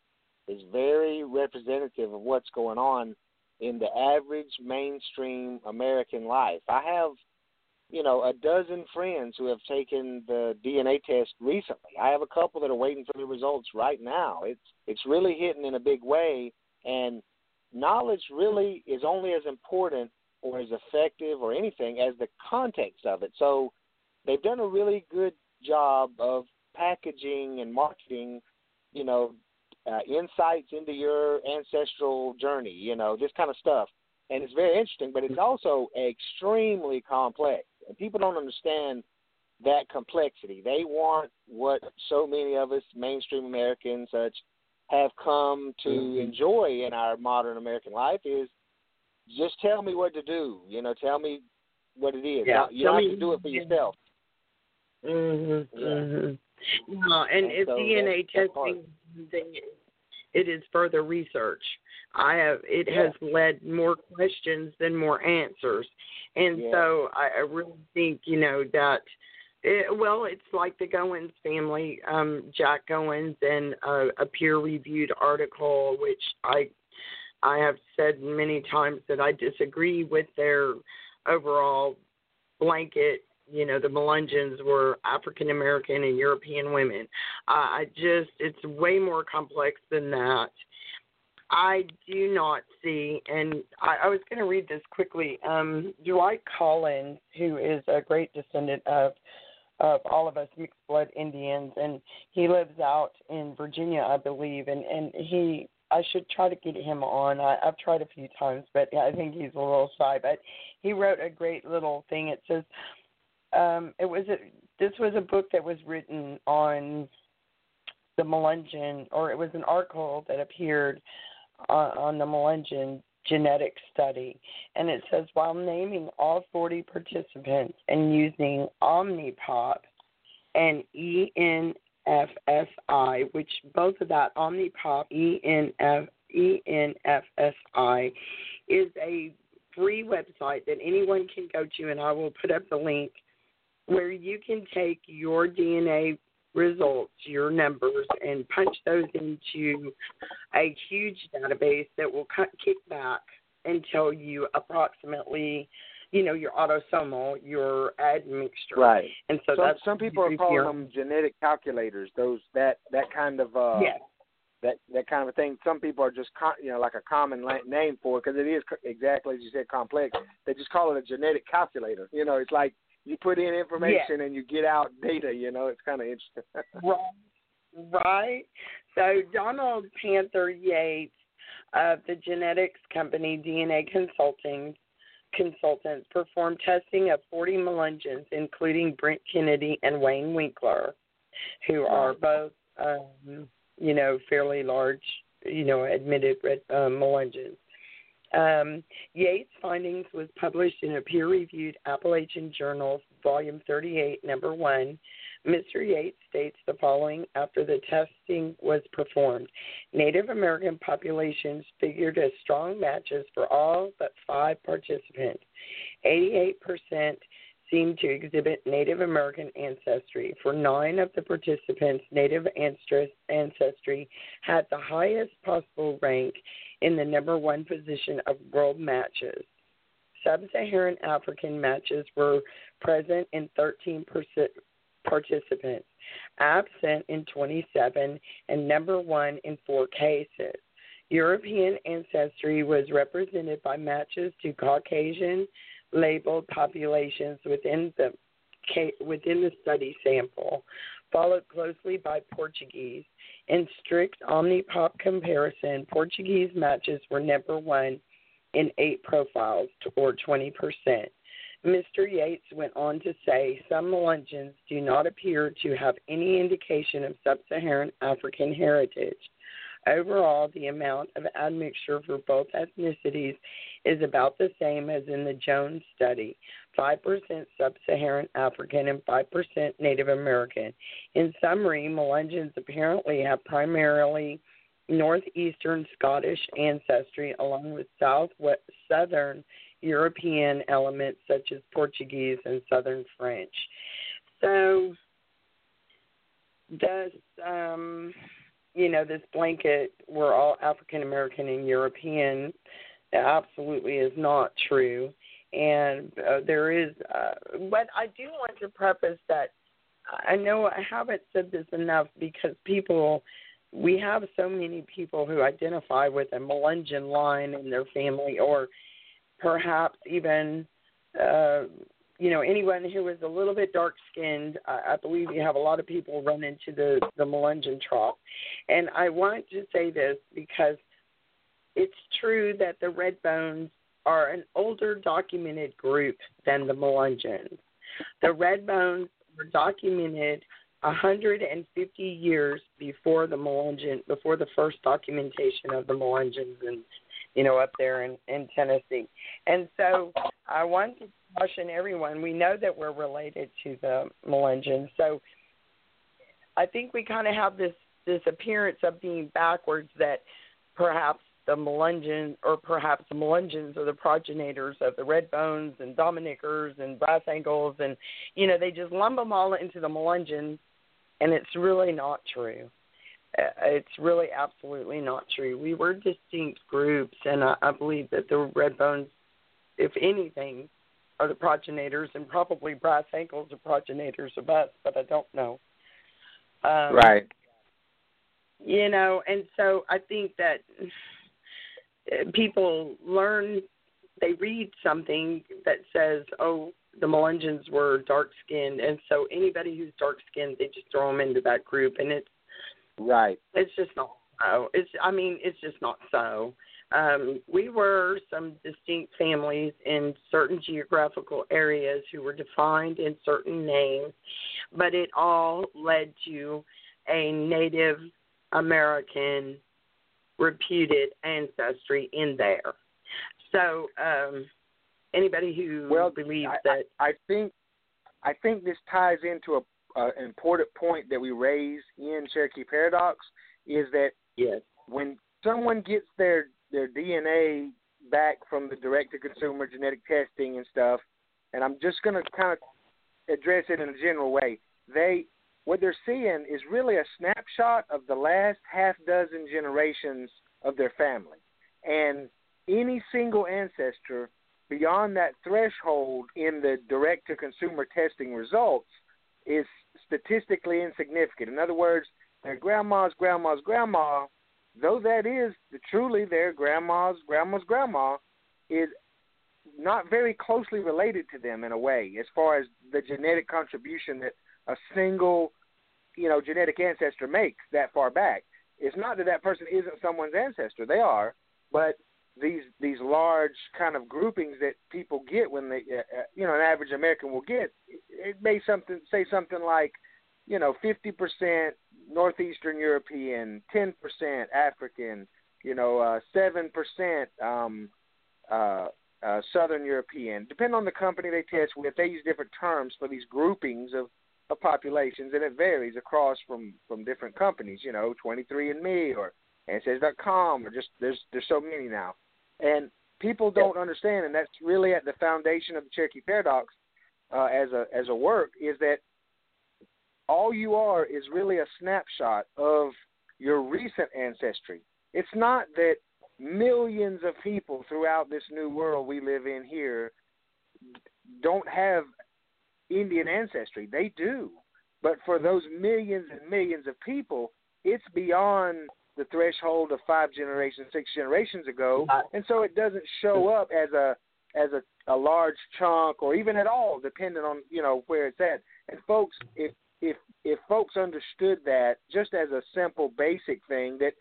S2: is very representative of what's going on in the average mainstream American life. I have, you know, a dozen friends who have taken the DNA test recently. I have a couple that are waiting for the results right now. It's it's really hitting in a big way and knowledge really is only as important or as effective or anything as the context of it. So they've done a really good job of packaging and marketing, you know, uh, insights into your ancestral journey, you know, this kind of stuff. And it's very interesting, but it's also extremely complex. And people don't understand that complexity. They want what so many of us, mainstream Americans, such, have come to
S1: Mhm.
S2: enjoy in our modern American life is just tell me what to do. You know, tell me what it is.
S1: Yeah,
S2: you don't have to do it for
S1: yeah.
S2: yourself.
S1: Mhm.
S2: Yeah.
S1: Mhm. No, and
S2: And
S1: if
S2: so
S1: DNA
S2: that's- that's
S1: testing, then it is further research. I have it
S2: Yeah.
S1: has led more questions than more answers, and
S2: Yeah.
S1: so I, I really think you know that. It, well, it's like the Goins family, um, Jack Goins, and uh, a peer-reviewed article, which I I have said many times that I disagree with their overall blanket. You know, the Melungeons were African American and European women. Uh, I just, it's way more complex than that. I do not see, and I, I was going to read this quickly. Um, Dwight Collins, who is a great descendant of of all of us mixed blood Indians, and he lives out in Virginia, I believe, and and he. I should try to get him on. I, I've tried a few times, but I think he's a little shy. But he wrote a great little thing. It says, um, "It was a, this was a book that was written on the Melungeon, or it was an article that appeared on, on the Melungeon genetic study. And it says while naming all 40 participants and using Omnipop and ENFSI, which both of that Omnipop ENF, ENFSI is a free website that anyone can go to, and I will put up the link where you can take your DNA results, your numbers, and punch those into a huge database that will kick back and tell you approximately, you know, your autosomal, your admixture.
S2: Right.
S1: And so
S2: some,
S1: that's
S2: some people are calling them genetic calculators. Those that that kind of uh
S1: Yes.
S2: that that kind of a thing. Some people are just co- you know like a common la- name for it because it is co- exactly as you said complex. They just call it a genetic calculator. You know, it's like you put in information and you get out data. You know, it's kind of interesting.
S1: Right. Right. So Donald Panther Yates of the genetics company DNA Consulting Consultants performed testing of 40 Melungeons, including Brent Kennedy and Wayne Winkler, who are both, um, you know, fairly large, you know, admitted red, uh, Melungeons. Um, Yates' findings was published in a peer-reviewed Appalachian Journal, Volume 38, Number 1. Mr. Yates states the following after the testing was performed. Native American populations figured as strong matches for all but five participants. 88% seemed to exhibit Native American ancestry. For nine of the participants, Native ancestry had the highest possible rank in the number one position of world matches. Sub Saharan African matches were present in 13 participants, absent in 27, and number one in four cases. European ancestry was represented by matches to Caucasian labeled populations within the within the study sample, followed closely by Portuguese. In strict omnipop comparison, Portuguese matches were number one in eight profiles, or 20%. Mr. Yates went on to say some Melungeons do not appear to have any indication of sub Saharan African heritage. Overall, the amount of admixture for both ethnicities is about the same as in the Jones study 5% sub Saharan African and 5% Native American. In summary, Melungeons apparently have primarily northeastern Scottish ancestry, along with southwest southern European elements such as Portuguese and Southern French. So, does um, you know this blanket we're all African American and European absolutely is not true, and uh, there is. Uh, but I do want to preface that I know I haven't said this enough because people we have so many people who identify with a Melungeon line in their family, or perhaps even, uh, you know, anyone who is a little bit dark skinned. I, I believe you have a lot of people run into the the Melungeon trough, and I want to say this because it's true that the Red Bones are an older documented group than the Melungeons. The Red Bones were documented 150 years before the Melungeon, before the first documentation of the Melungeons and you know up there in in Tennessee. And so I want to caution everyone. We know that we're related to the Melungeons, so I think we kind of have this this appearance of being backwards that perhaps the Melungeon or perhaps the Melungeons are the progenitors of the Red Bones and Dominickers and Brass Ankles and you know they just lump them all into the Melungeons and it's really not true. Uh, it's really absolutely not true. We were distinct groups, and I, I believe that the Red Bones, if anything, are the progenitors, and probably Brass Ankles are progenitors of us, but I don't know.
S2: Um, right.
S1: You know, and so I think that uh, people learn, they read something that says, oh, the Melungeons were dark skinned, and so anybody who's dark skinned, they just throw them into that group, and it's
S2: right.
S1: It's just not so. It's I mean, it's just not so. Um, we were some distinct families in certain geographical areas who were defined in certain names, but it all led to a Native American reputed ancestry in there. So, um, anybody who
S2: well,
S1: believes
S2: I,
S1: that
S2: I, I think I think this ties into a, an important point that we raise in Cherokee Paradox is that
S1: yes.
S2: when someone gets their their DNA back from the direct to consumer genetic testing and stuff, and I'm just going to kind of address it in a general way. They what they're seeing is really a snapshot of the last half dozen generations of their family. And any single ancestor beyond that threshold in the direct to consumer testing results is statistically insignificant. In other words, their grandma's grandma's grandma, though that is the, truly their grandma's grandma's grandma, is not very closely related to them in a way as far as the genetic contribution that a single, you know, genetic ancestor makes that far back. It's not that that person isn't someone's ancestor; they are, but these these large kind of groupings that people get when they uh, uh you know an average American will get it may something say something like you know 50% northeastern European, 10% African, you know uh, 7% um uh uh, Southern European. Depending on the company they test with, they use different terms for these groupings of, of populations, and it varies across from from different companies. You know, 23andMe or Ancestry.com, or just there's there's so many now. And people don't understand, and that's really at the foundation of the Cherokee Paradox, uh, as a as a work is that all you are is really a snapshot of your recent ancestry. It's not that millions of people throughout this new world we live in here don't have Indian ancestry. They do. But for those millions and millions of people, it's beyond the threshold of five generations, six generations ago, and so it doesn't show up as a as a, a large chunk or even at all, depending on you know where it's at. And folks, if if if folks understood that just as a simple basic thing that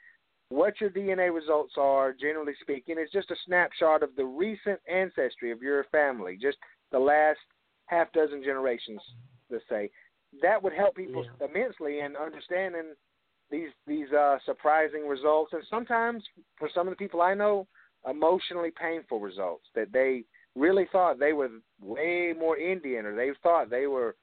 S2: what your DNA results are, generally speaking, is just a snapshot of the recent ancestry of your family, just the last half dozen generations, let's say. That would help people
S1: Yeah.
S2: immensely in understanding these these uh, surprising results, and sometimes for some of the people I know, emotionally painful results that they really thought they were way more Indian, or they thought they were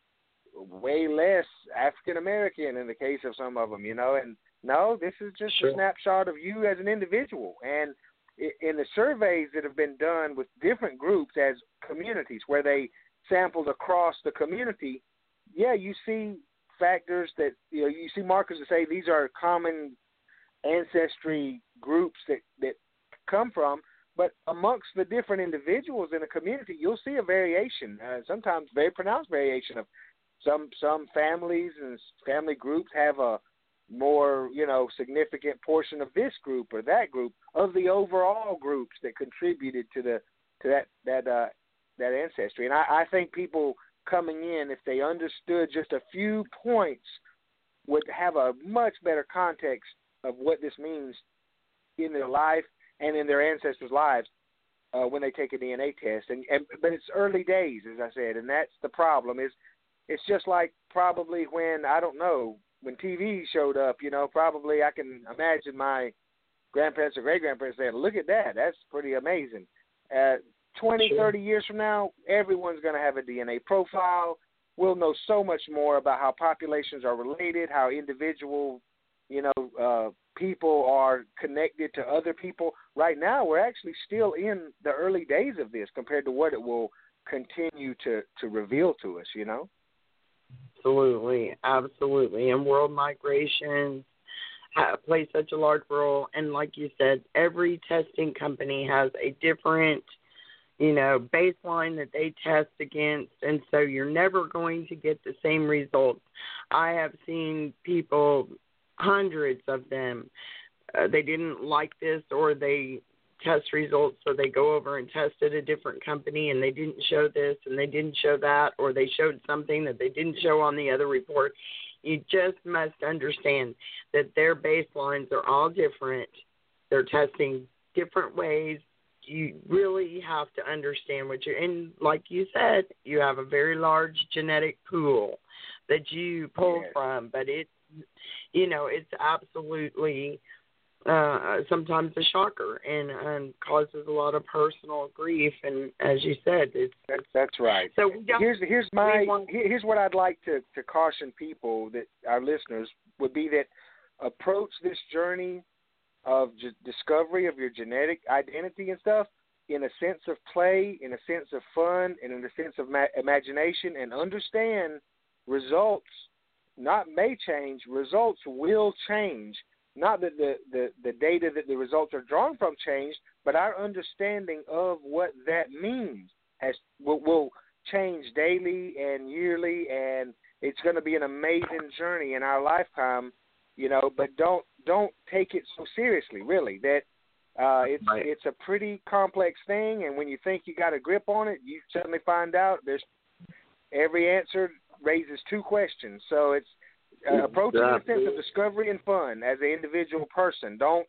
S2: way less African American in the case of some of them, you know. And no, this is just
S1: Sure.
S2: a snapshot of you as an individual. And in the surveys that have been done with different groups as communities, where they sampled across the community, yeah, you see factors that you know you see markers that say these are common ancestry groups that that come from. But amongst the different individuals in a community, you'll see a variation, uh, sometimes very pronounced variation of some some families and family groups have a more you know significant portion of this group or that group of the overall groups that contributed to the to that that uh, that ancestry. And I, I think people coming in, if they understood just a few points, would have a much better context of what this means in their life and in their ancestors' lives uh, when they take a DNA test. And, and but it's early days, as I said, and that's the problem. Is it's just like probably when I don't know when TV showed up. You know, probably I can imagine my grandparents or great grandparents saying, "Look at that, that's pretty amazing." Uh, 20,
S1: Sure.
S2: 30 years from now, everyone's going to have a DNA profile. We'll know so much more about how populations are related, how individual, you know, uh, people are connected to other people. Right now, we're actually still in the early days of this compared to what it will continue to to reveal to us. You know.
S1: Absolutely, absolutely. And world migrations ha- play such a large role. And like you said, every testing company has a different, you know, baseline that they test against, and so you're never going to get the same results. I have seen people, hundreds of them, uh, they didn't like this or they test results so they go over and test at a different company and they didn't show this and they didn't show that or they showed something that they didn't show on the other report you just must understand that their baselines are all different they're testing different ways you really have to understand what you're and like you said you have a very large genetic pool that you pull
S2: Yes.
S1: from but it you know it's absolutely uh, sometimes a shocker and, and causes a lot of personal grief. And as you said, it's
S2: That's that's right.
S1: so
S2: here's here's my here's what I'd like to to caution people that our listeners would be that approach this journey of discovery of your genetic identity and stuff in a sense of play, in a sense of fun, and in a sense of ma- imagination, and understand results not may change, results will change. Not that the, the, the data that the results are drawn from changed, but our understanding of what that means has will, will change daily and yearly, and it's going to be an amazing journey in our lifetime, you know. But don't don't take it so seriously, really. That uh, it's
S1: Right.
S2: it's a pretty complex thing, and when you think you got a grip on it, you suddenly find out there's every answer raises two questions. So it's uh, approach a sense of discovery and fun as an individual person. Don't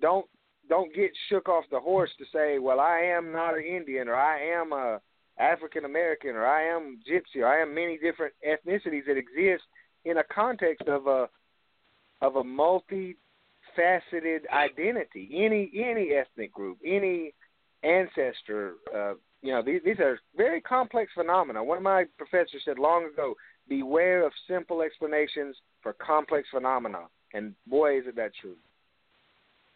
S2: don't don't get shook off the horse to say, well, I am not an Indian or I am a African American or I am Gypsy or I am many different ethnicities that exist in a context of a of a multi faceted identity. Any any ethnic group, any ancestor, uh, you know, these these are very complex phenomena. One of my professors said long ago, beware of simple explanations for complex phenomena. And boy is it that true.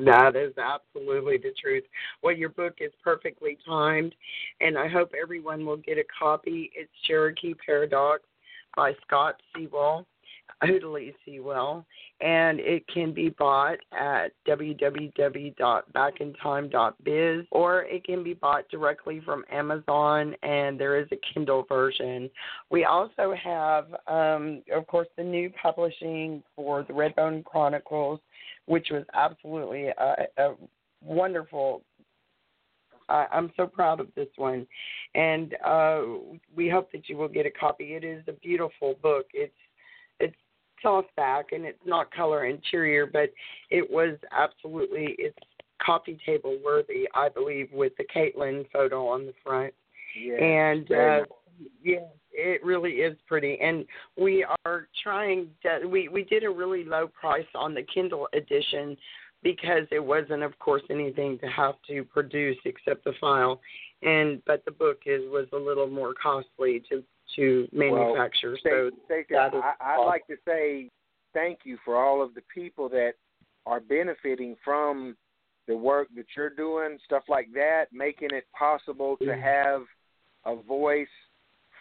S1: That is absolutely the truth. Well, your book is perfectly timed, and I hope everyone will get a copy. It's Cherokee Paradox by Scott Sewell, Hoodley Sewell, and it can be bought at www.backintyme.biz or it can be bought directly from Amazon, and there is a Kindle version. We also have, um, of course, the new publishing for the Redbone Chronicles which was absolutely a, a wonderful. I'm so proud of this one, and uh, we hope that you will get a copy. It is a beautiful book. It's it's softback and it's not color interior, but it was absolutely it's coffee table worthy, I believe, with the Caitlin photo on the front.
S2: Yeah,
S1: and uh, yeah, it really is pretty. And we are trying to, we we did a really low price on the Kindle edition because it wasn't of course anything to have to produce except the file. And but the book is was a little more costly to to manufacture.
S2: Well,
S1: so is
S2: I, I'd like to say thank you for all of the people that are benefiting from the work that you're doing, stuff like that, making it possible to have a voice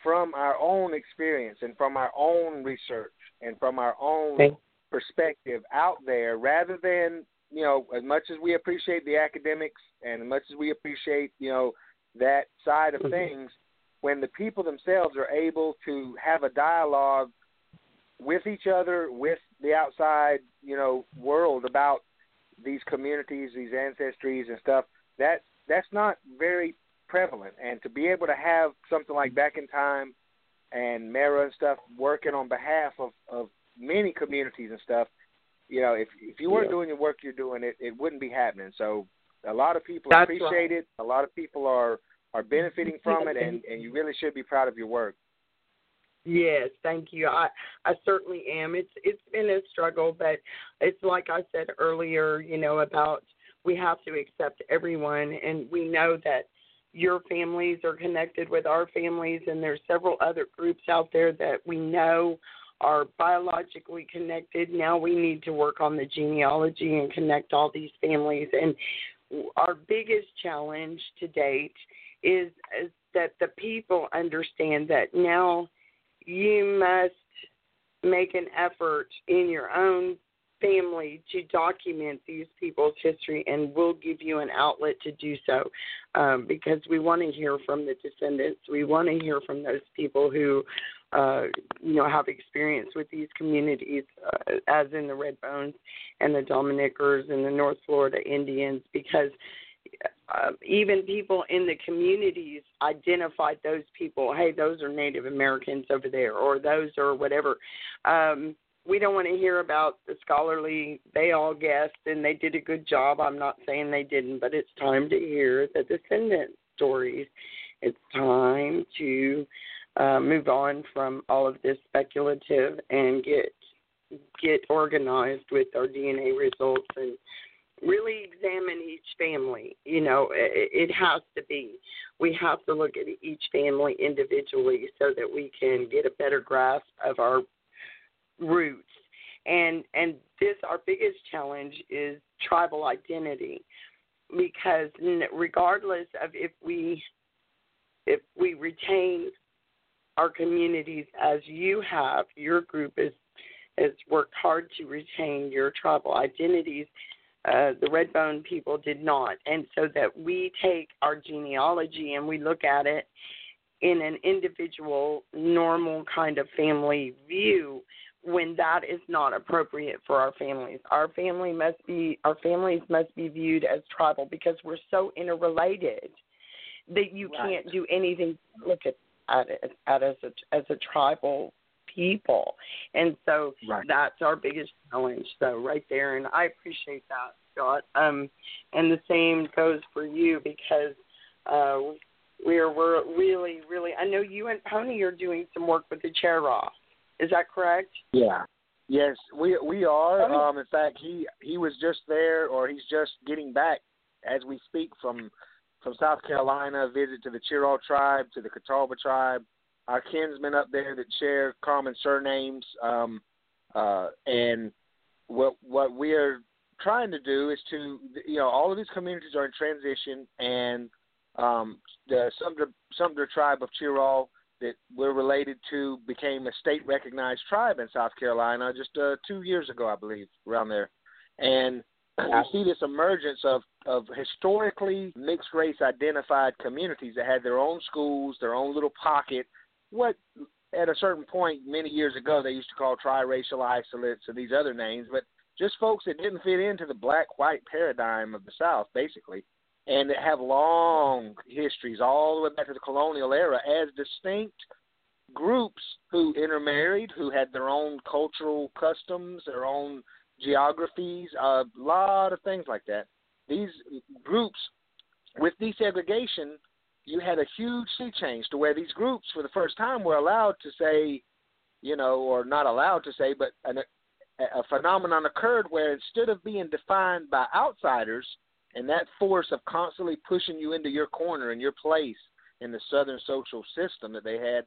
S2: from our own experience and from our own research and from our own
S1: Thank-
S2: perspective out there rather than you know as much as we appreciate the academics and as much as we appreciate you know that side of
S1: Mhm.
S2: things when the people themselves are able to have a dialogue with each other with the outside you know world about these communities these ancestries and stuff that that's not very prevalent. And to be able to have something like Backintyme and Mara and stuff working on behalf of of many communities and stuff you know if if you weren't
S1: Yeah.
S2: doing the work you're doing it it wouldn't be happening. So a lot of people
S1: That's
S2: appreciate it. A lot of people are are benefiting from it and and you really should be proud of your work
S1: Yes, thank you. I I certainly am. It's it's been a struggle, but it's like I said earlier, you know, about we have to accept everyone and we know that your families are connected with our families and there's several other groups out there that we know are biologically connected. Now we need to work on the genealogy and connect all these families and our biggest challenge to date is, is that the people understand that now you must make an effort in your own family to document these people's history, and we'll give you an outlet to do so um, because we want to hear from the descendants. We want to hear from those people who, uh, you know, have experience with these communities, uh, as in the Red Bones and the Dominickers and the North Florida Indians, because uh, even people in the communities identified those people. Hey, those are Native Americans over there, or those are whatever. Um, we don't want to hear about the scholarly. They all guessed and they did a good job. I'm not saying they didn't, but it's time to hear the descendant stories. It's time to uh, move on from all of this speculative and get get organized with our DNA results and really examine each family. You know, it, it has to be. We have to look at each family individually so that we can get a better grasp of our roots. And and this our biggest challenge is tribal identity because regardless of if we if we retain our communities as you have, your group is has worked hard to retain your tribal identities uh, the Redbone people did not. And so that we take our genealogy and we look at it in an individual, normal kind of family view when that is not appropriate for our families. Our family must be our families must be viewed as tribal because we're so interrelated that you
S2: Right.
S1: can't do anything look at at it at as a as a tribal people. And so
S2: Right.
S1: that's our biggest challenge. So right there, and I appreciate that, Scott. Um, and the same goes for you because uh, we're we're really really. I know you and Pony are doing some work with the Cherokee. Is that correct?
S2: Yeah. Yes, we we are. Um, in fact, he he was just there, or he's just getting back as we speak from from South Carolina. Visit to the Cheraw tribe, to the Catawba tribe, our kinsmen up there that share common surnames. Um, uh, and what what we are trying to do is to you know all of these communities are in transition, and um, the Sumter Sumter tribe of Cheraw that we're related to became a state recognized tribe in South Carolina just uh, two years ago, I believe, around there, and I see this emergence of of historically mixed race identified communities that had their own schools, their own little pocket. What at a certain point many years ago they used to call triracial isolates and these other names, but just folks that didn't fit into the black white paradigm of the South, basically, and that have long histories all the way back to the colonial era as distinct groups who intermarried, who had their own cultural customs, their own geographies, a lot of things like that. These groups, with desegregation, you had a huge sea change to where these groups, for the first time, were allowed to say, you know, or not allowed to say, but an, a phenomenon occurred where instead of being defined by outsiders and that force of constantly pushing you into your corner and your place in the Southern social system that they had,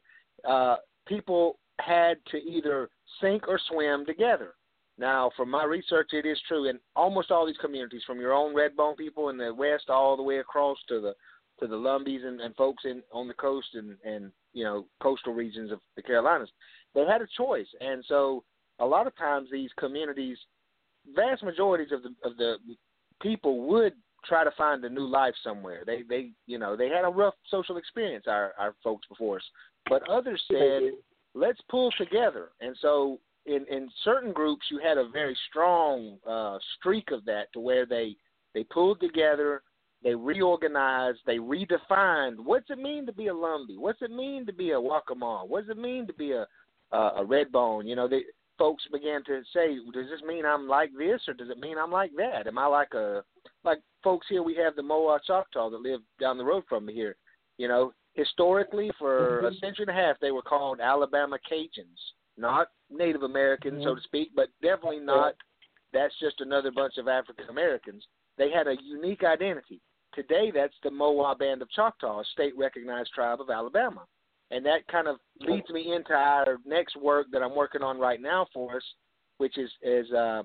S2: uh, people had to either sink or swim together. Now, from my research, it is true in almost all these communities, from your own Redbone people in the West all the way across to the to the Lumbees and, and folks in on the coast and and you know coastal regions of the Carolinas. They had a choice, and so a lot of times these communities, vast majorities of the of the people would try to find a new life somewhere. They they you know they had a rough social experience our our folks before us, but others said let's pull together, and so in in certain groups you had a very strong uh, streak of that to where they they pulled together, they reorganized, they redefined what's it mean to be a Lumbee, what's it mean to be a Waccamaw, what's it mean to be a uh, a Redbone. You know, they folks began to say, does this mean I'm like this or does it mean I'm like that? Am I like a like folks here? We have the MOWA Choctaw that live down the road from me here. You know, historically for mm-hmm. a century and a half they were called Alabama Cajuns, not Native Americans, mm-hmm. so to speak, but definitely not. That's just another bunch of African Americans. They had a unique identity. Today, that's the MOWA Band of Choctaw, a state recognized tribe of Alabama. And that kind of leads me into our next work that I'm working on right now for us, which is, is uh,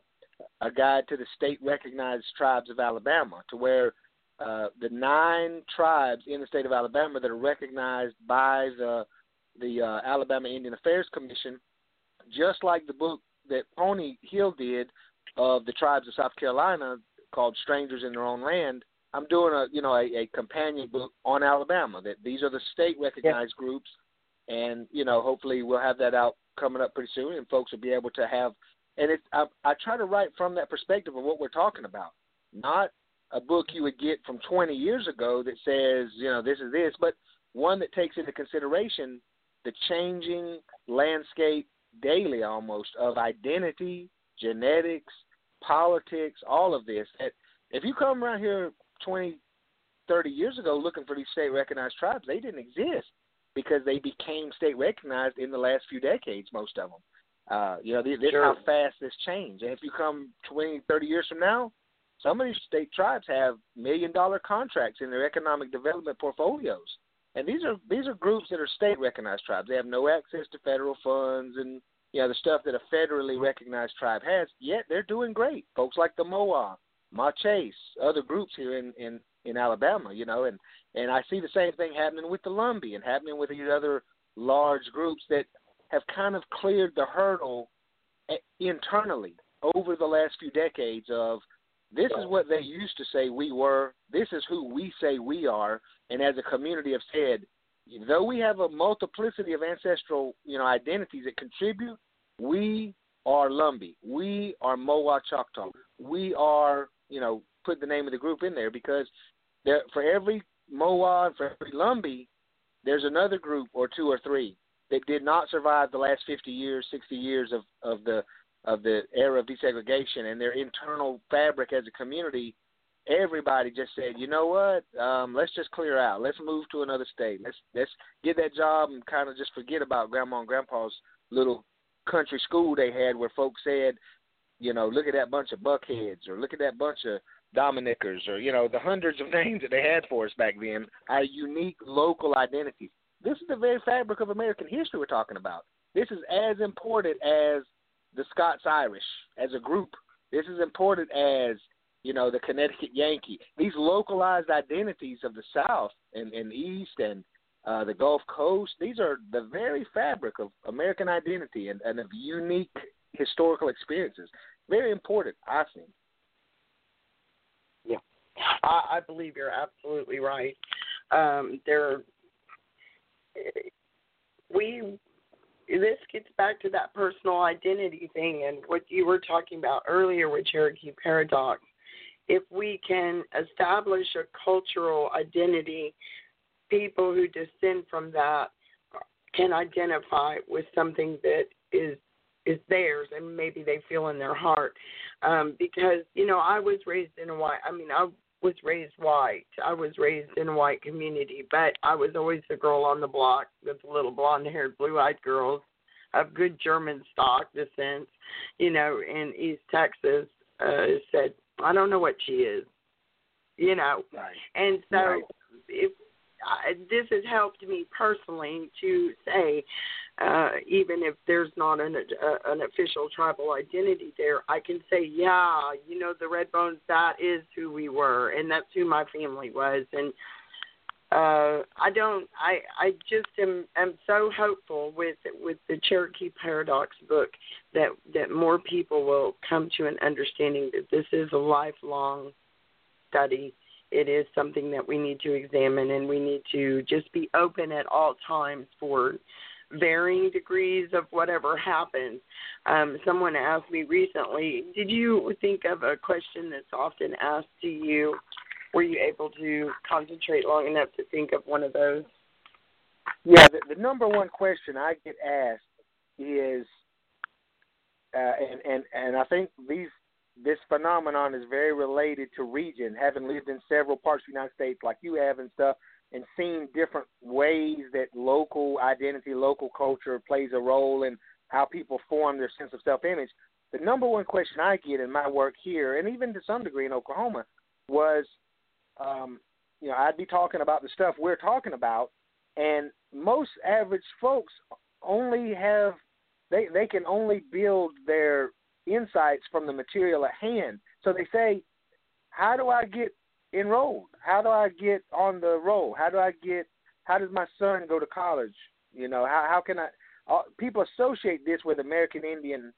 S2: a guide to the state recognized tribes of Alabama, to where uh, the nine tribes in the state of Alabama that are recognized by the the uh, Alabama Indian Affairs Commission just like the book that Pony Hill did of the tribes of South Carolina called Strangers in Their Own Land, I'm doing a you know a, a companion book on Alabama. That these are the state recognized yeah. groups, and you know hopefully we'll have that out coming up pretty soon, and folks will be able to have. And it I, I try to write from that perspective of what we're talking about, not a book you would get from 20 years ago that says you know this is this, but one that takes into consideration the changing landscape daily almost of identity, genetics, politics, all of this. That if you come around here 20, 30 years ago looking for these state recognized tribes, they didn't exist because they became state recognized in the last few decades, most of them. Uh, you know, this sure. how fast this changed. And if you come 20, 30 years from now, some of these state tribes have million dollar contracts in their economic development portfolios and these are these are groups that are state recognized tribes. They have no access to federal funds and you know the stuff that a federally recognized tribe has. Yet they're doing great. Folks like the MOWA, Ma-Chis, other groups here in in in Alabama. You know, and and I see the same thing happening with the Lumbee and happening with these other large groups that have kind of cleared the hurdle eh, internally over the last few decades of this is what they used to say we were. This is who we say we are. And as a community have said, though we have a multiplicity of ancestral, you know, identities that contribute, we are Lumbee. We are MOWA Choctaw. We are, you know, put the name of the group in there because there for every MOWA and for every Lumbee, there's another group or two or three that did not survive the last 50 years, 60 years of, of the of the era of desegregation and their internal fabric as a community, everybody just said, you know what, um, let's just clear out. Let's move to another state. Let's let's get that job and kind of just forget about grandma and grandpa's little country school they had where folks said, you know, look at that bunch of buckheads or look at that bunch of Dominickers or, you know, the hundreds of names that they had for us back then, our unique local identities. This is the very fabric of American history we're talking about. This is as important as the Scots Irish as a group This is important as you know the Connecticut Yankee. These localized identities of the South and, and East and uh, the Gulf Coast. These are the very fabric of American identity and, and of unique historical experiences. Very important, I think.
S1: Yeah, I, I believe you're absolutely right. Um, there, we this gets back to that personal identity thing and what you were talking about earlier with Cherokee Paradox. If we can establish a cultural identity, people who descend from that can identify with something that is is theirs and maybe they feel in their heart. Um, because, you know, I was raised in a white I mean, I was raised white. I was raised in a white community, but I was always the girl on the block with the little blonde haired, blue eyed girls of good German stock descent, you know, in East Texas, uh, said, I don't know what she is. You know.
S2: Right.
S1: And so
S2: right.
S1: if I, this has helped me personally to say, uh, even if there's not an an official tribal identity there, I can say, yeah, you know, the Red Bones, that is who we were, and that's who my family was, and uh, I don't. I I just am am so hopeful with with the Cherokee Paradox book that that more people will come to an understanding that this is a lifelong study it is something that we need to examine and we need to just be open at all times for varying degrees of whatever happens. Um, someone asked me recently, did you think of a question that's often asked to you? Were you able to concentrate long enough to think of one of those?
S2: Yeah, the, the number one question I get asked is, uh, and and and I think these this phenomenon is very related to region. Having lived in several parts of the United States, like you have and stuff, and seeing different ways that local identity, local culture plays a role in how people form their sense of self-image. The number one question I get in my work here, and even to some degree in Oklahoma, was, um, you know, I'd be talking about the stuff we're talking about, and most average folks only have they they can only build their insights from the material at hand. So they say, how do I get enrolled? How do I get on the roll? How do I get? How does my son go to college? You know, how how can I? Uh, people associate this with American Indian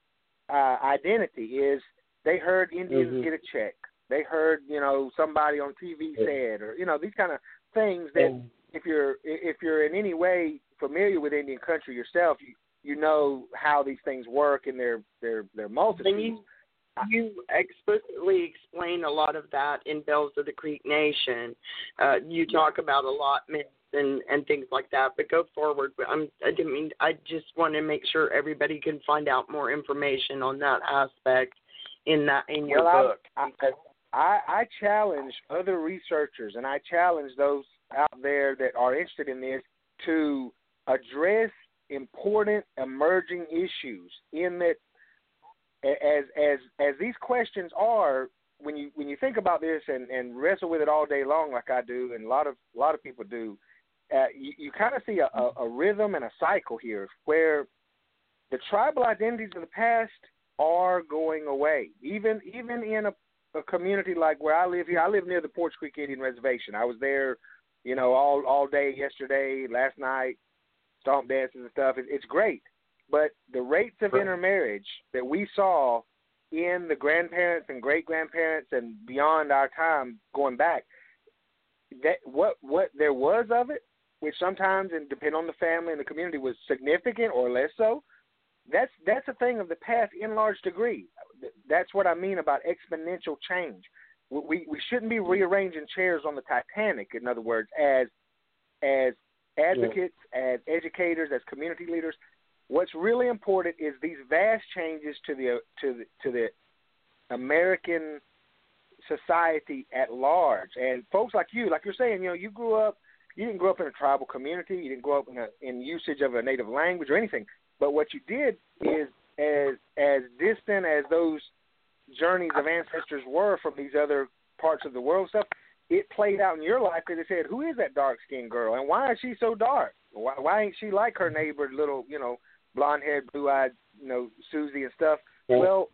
S2: uh, identity. Is they heard Indians
S1: mm-hmm.
S2: get a check. They heard you know somebody on TV said, or you know these kind of things that
S1: mm-hmm.
S2: if you're if you're in any way familiar with Indian country yourself, you you know how these things work and their their their multitudes.
S1: You explicitly explain a lot of that in Bells of the Creek Nation. Uh, you talk about allotments and and things like that. But go forward. I'm, I didn't mean. I just want to make sure everybody can find out more information on that aspect in that in your
S2: well,
S1: book.
S2: I, I I challenge other researchers and I challenge those out there that are interested in this to address important emerging issues in that as as as these questions are when you when you think about this and and wrestle with it all day long like I do and a lot of a lot of people do uh, you, you kind of see a, a, a rhythm and a cycle here where the tribal identities of the past are going away. Even even in a, a community like where I live here I live near the Poarch Creek Indian Reservation. I was there you know all all day yesterday last night stomp dances and stuff. It, it's great, but the rates of intermarriage that we saw in the grandparents and great grandparents and beyond our time going back, that what what there was of it, which sometimes and depend on the family and the community was significant or less so. That's that's a thing of the past in large degree. That's what I mean about exponential change. We we shouldn't be rearranging chairs on the Titanic. In other words, as as advocates, as educators, as community leaders. What's really important is these vast changes to the to the to the American society at large. And folks like you, like you're saying, you know, you grew up, you didn't grow up in a tribal community, you didn't grow up in a, in usage of a native language or anything. But what you did is as as distant as those journeys of ancestors were from these other parts of the world stuff, it played out in your life because they said, "Who is that dark skinned girl, and why is she so dark? Why, why ain't she like her neighbor, little, you know, blonde haired, blue eyed, you know, Susie and stuff?"
S1: Yeah.
S2: Well,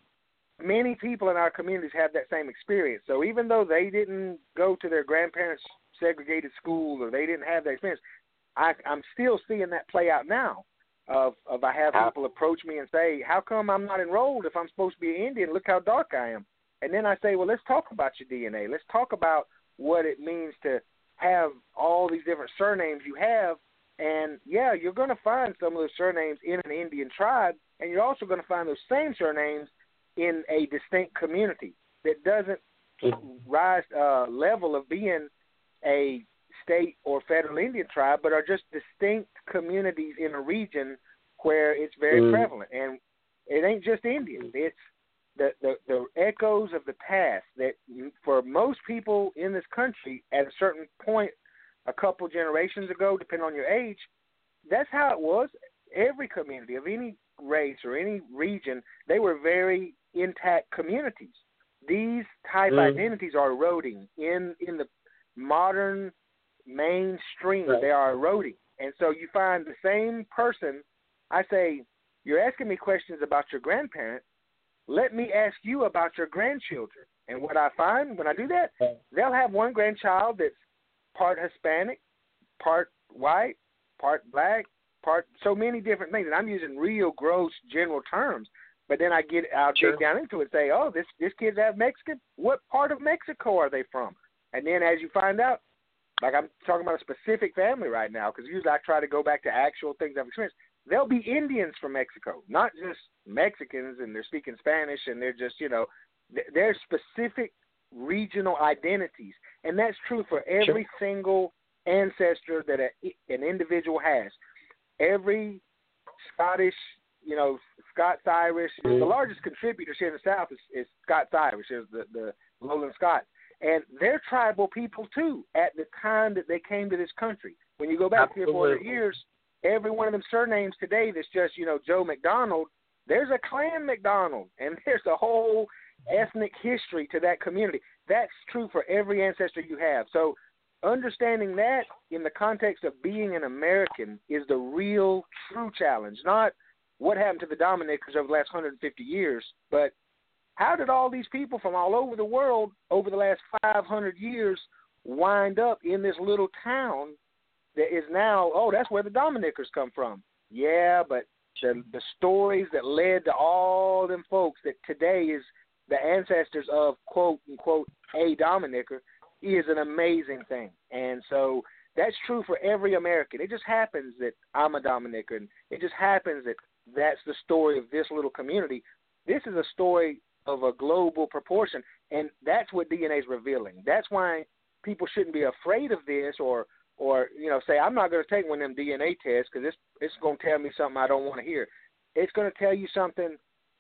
S2: many people in our communities have that same experience. So even though they didn't go to their grandparents' segregated school or they didn't have that experience, I, I'm still seeing that play out now. Of of I have people approach me and say, "How come I'm not enrolled if I'm supposed to be an Indian? Look how dark I am." And then I say, "Well, let's talk about your DNA. Let's talk about what it means to have all these different surnames you have." And yeah, you're going to find some of those surnames in an Indian tribe, and you're also going to find those same surnames in a distinct community that doesn't rise uh, level of being a state or federal Indian tribe, but are just distinct communities in a region where it's very
S3: Mm.
S2: prevalent. And it ain't just Indians; it's the, the the echoes of the past that, for most people in this country, at a certain point, a couple generations ago, depending on your age, that's how it was. Every community of any race or any region, they were very intact communities. These type
S3: Mm.
S2: identities are eroding in in the modern mainstream.
S3: Right.
S2: They are eroding, and so you find the same person. I say, you're asking me questions about your grandparents. Let me ask you about your grandchildren. And what I find when I do that, they'll have one grandchild that's part Hispanic, part white, part black, part so many different things. And I'm using real gross general terms. But then I get I'll
S3: Sure.
S2: dig down into it and say, Oh, this this kid's half Mexican. What part of Mexico are they from? And then as you find out, like I'm talking about a specific family right now, because usually I try to go back to actual things I've experienced. They'll be Indians from Mexico, not just Mexicans, and they're speaking Spanish, and they're just you know, th- they're specific regional identities, and that's true for every single ancestor that a, an individual has. Every Scottish, you know, Scots Irish, the
S3: Mhm.
S2: largest contributors here in the South is, is Scots Irish, is the the Lowland Scots, and they're tribal people too. At the time that they came to this country, when you go back three or four years, every one of them surnames today that's just you know Joe McDonald. There's a clan McDonald, and there's a whole ethnic history to that community. That's true for every ancestor you have. So understanding that in the context of being an American is the real true challenge, not what happened to the Dominicans over the last 150 years, but how did all these people from all over the world over the last 500 years wind up in this little town that is now, oh, that's where the Dominicans come from. Yeah, but the, the stories that led to all them folks that today is the ancestors of quote unquote a Dominicker is an amazing thing. And so that's true for every American. It just happens that I'm a Dominican. and it just happens that that's the story of this little community. This is a story of a global proportion, and that's what DNA is revealing. That's why people shouldn't be afraid of this or or you know say I'm not going to take one of them DNA tests because it's it's going to tell me something I don't want to hear. It's going to tell you something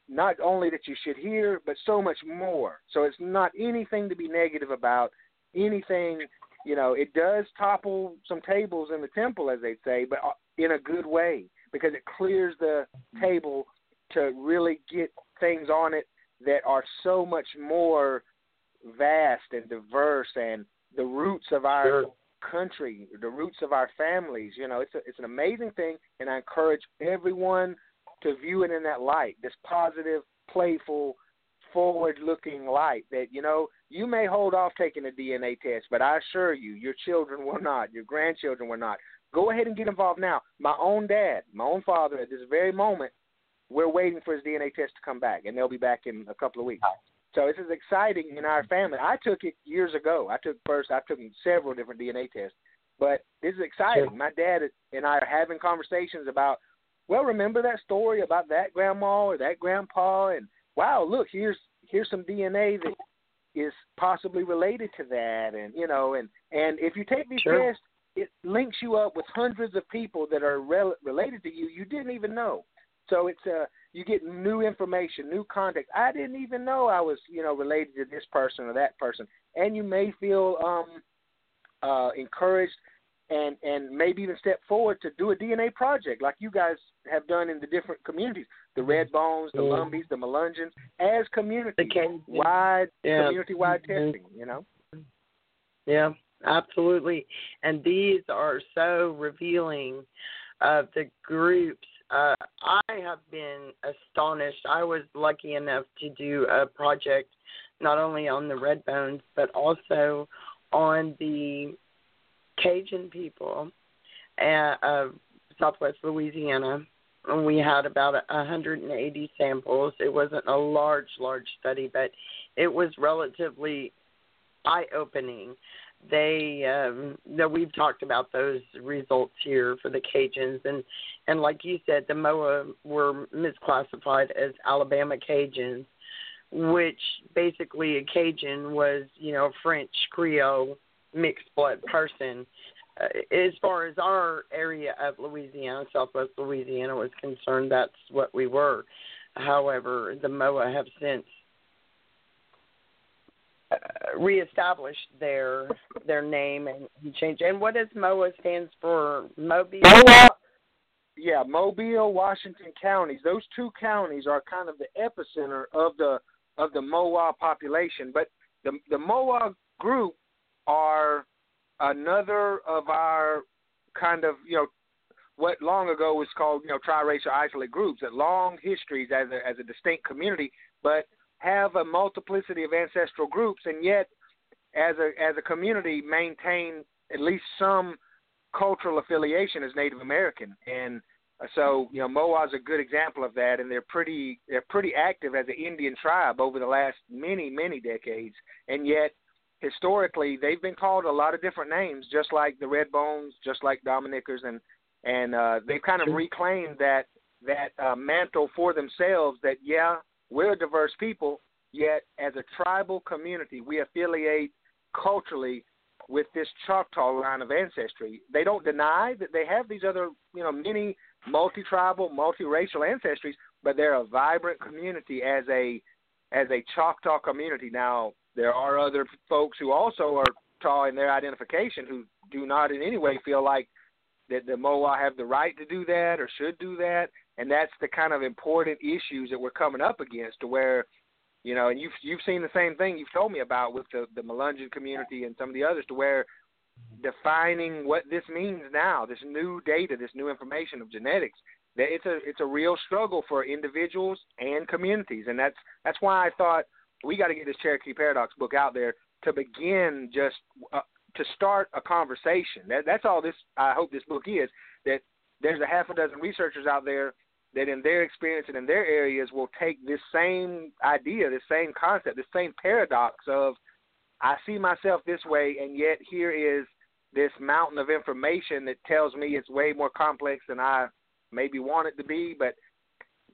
S2: not only that you should hear, but so much more. So it's not anything to be negative about. Anything, you know, it does topple some tables in the temple, as they'd say, but uh, in a good way because it clears the table to really get things on it that are so much more vast and diverse and the roots of our
S3: Sure.
S2: country, the roots of our families. You know, it's a, it's an amazing thing, and I encourage everyone to view it in that light, this positive, playful, forward-looking light. That you know, you may hold off taking a DNA test, but I assure you, your children will not, your grandchildren will not. Go ahead and get involved now. My own dad, my own father, at this very moment, we're waiting for his DNA test to come back, and they'll be back in a couple of weeks. So this is exciting in our family. I took it years ago. I took first. I took several different DNA tests, but this is exciting.
S3: Sure.
S2: My dad and I are having conversations about. Well, remember that story about that grandma or that grandpa, and wow, look here's here's some DNA that is possibly related to that, and you know, and and if you take these
S3: Sure.
S2: tests, it links you up with hundreds of people that are rel- related to you you didn't even know. So it's uh you get new information, new context. I didn't even know I was, you know, related to this person or that person. And you may feel um uh encouraged and and maybe even step forward to do a DNA project like you guys have done in the different communities, the Red Bones, the
S3: Mm.
S2: Lumbees, the Melungeons, as community wide
S3: Yeah.
S2: community wide
S3: Mhm.
S2: testing, you know.
S3: Yeah, absolutely. And these are so revealing of the groups
S1: uh, I have been astonished. I was lucky enough to do a project not only on the Red Bones but also on the Cajun people uh, of Southwest Louisiana. And we had about 180 samples. It wasn't a large, large study, but it was relatively eye-opening they um that we've talked about those results here for the Cajuns and and like you said the MOWA were misclassified as Alabama Cajuns which basically a Cajun was you know French Creole mixed blood person uh, as far as our area of Louisiana Southwest Louisiana was concerned that's what we were however the MOWA have since uh, reestablished their their name and changed. And what does MOWA stands for? Mobile.
S2: MOWA, yeah, Mobile, Washington counties. Those two counties are kind of the epicenter of the of the MOWA population. But the the MOWA group are another of our kind of you know what long ago was called you know triracial isolate groups that long histories as a as a distinct community, but have a multiplicity of ancestral groups, and yet, as a as a community, maintain at least some cultural affiliation as Native American. And so, you know, MOWA is a good example of that, and they're pretty they're pretty active as an Indian tribe over the last many many decades, and yet. Historically, they've been called a lot of different names, just like the Red Bones, just like Dominickers, and and uh, they've kind of reclaimed that that uh, mantle for themselves. That yeah, we're a diverse people, yet as a tribal community, we affiliate culturally with this Choctaw line of ancestry. They don't deny that they have these other, you know, many multi-tribal, multiracial ancestries, but they're a vibrant community as a as a Choctaw community. Now, there are other folks who also are Choctaw in their identification who do not in any way feel like that the MOWA have the right to do that or should do that. And that's the kind of important issues that we're coming up against to where you know and you've you've seen the same thing you've told me about with the the Melungeon community and some of the others to where defining what this means now this new data this new information of genetics that it's a it's a real struggle for individuals and communities. And that's that's why I thought we got to get this Cherokee Paradox book out there to begin just uh, to start a conversation. That that's all this I hope this book is that there's a half a dozen researchers out there that in their experience and in their areas will take this same idea, this same concept, this same paradox of I see myself this way and yet here is this mountain of information that tells me it's way more complex than I maybe want it to be, but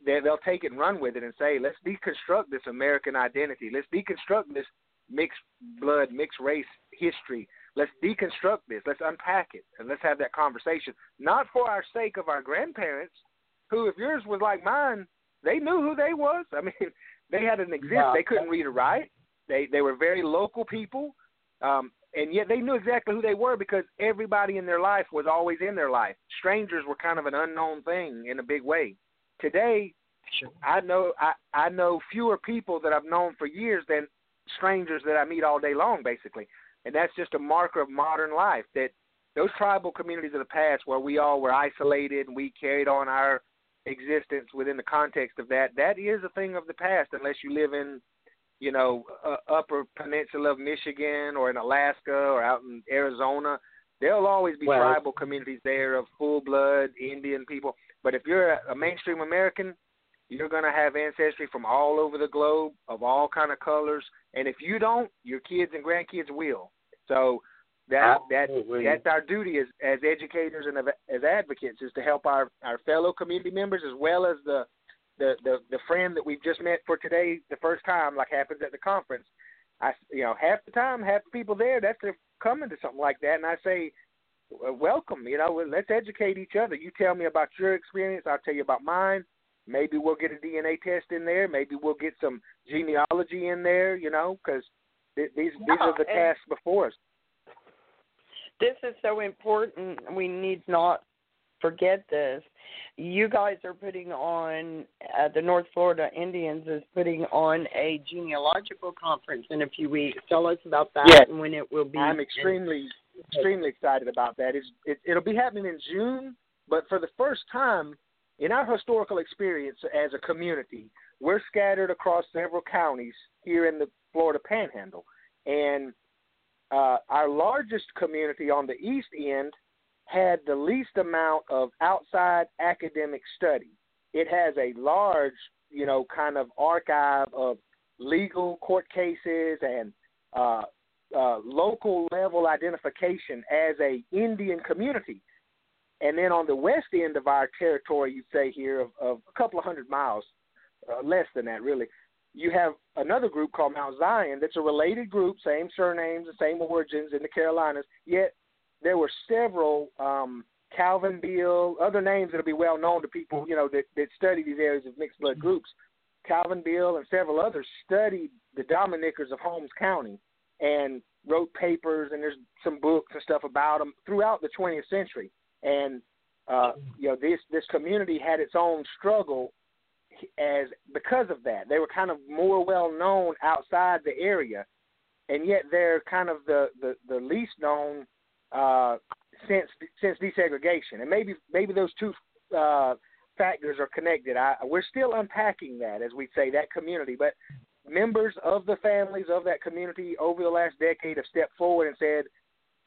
S2: they, they'll take it and run with it and say, let's deconstruct this American identity. Let's deconstruct this mixed blood, mixed race history. Let's deconstruct this. Let's unpack it and let's have that conversation. Not for our sake of our grandparents, who, if yours was like mine, they knew who they was. I mean, they had an exist. They couldn't read or write. They they were very local people, um, and yet they knew exactly who they were because everybody in their life was always in their life. Strangers were kind of an unknown thing in a big way. Today, sure. I know I I know fewer people that I've known for years than strangers that I meet all day long, basically. And that's just a marker of modern life that those tribal communities of the past where we all were isolated and we carried on our existence within the context of that, that is a thing of the past unless you live in, you know, uh, upper peninsula of Michigan or in Alaska or out in Arizona. There'll always be well, tribal communities there of full blood Indian people. But if you're a mainstream American, you're going to have ancestry from all over the globe of all kind of colors, and if you don't, your kids and grandkids will. So that that that's our duty as as educators and as advocates is to help our our fellow community members as well as the the the, the friend that we've just met for today the first time, like happens at the conference. I you know half the time half the people there that's they're coming to something like that, and I say welcome. You know, let's educate each other. You tell me about your experience, I'll tell you about mine Maybe we'll get a DNA test in there. Maybe we'll get some genealogy in there. You know, because th- these these are the tasks before us.
S1: This is so important. We need not forget this. You guys are putting on uh, the North Florida Indians is putting on a genealogical conference in a few weeks. Tell us about that
S2: yes.
S1: and when it will be.
S2: I'm extremely extremely excited about that. It's, it, it'll be happening in June, but for the first time, in our historical experience as a community, we're scattered across several counties here in the Florida Panhandle, and uh, our largest community on the east end had the least amount of outside academic study. It has a large, you know, kind of archive of legal court cases and uh, uh, local level identification as a Indian community. And then on the west end of our territory, you'd say here of, of a couple of hundred miles, uh, less than that really, you have another group called Mount Zion that's a related group, same surnames, the same origins in the Carolinas, yet there were several um, Calvin Beale, other names that'll be well known to people, you know, that, that study these areas of mixed blood groups. Calvin Beale and several others studied the Dominickers of Holmes County and wrote papers and there's some books and stuff about them throughout the 20th century. And uh, you know, this this community had its own struggle as because of that. They were kind of more well known outside the area, and yet they're kind of the the, the least known uh, since since desegregation. And maybe maybe those two uh, factors are connected. I, we're still unpacking that, as we say, that community. But members of the families of that community over the last decade have stepped forward and said,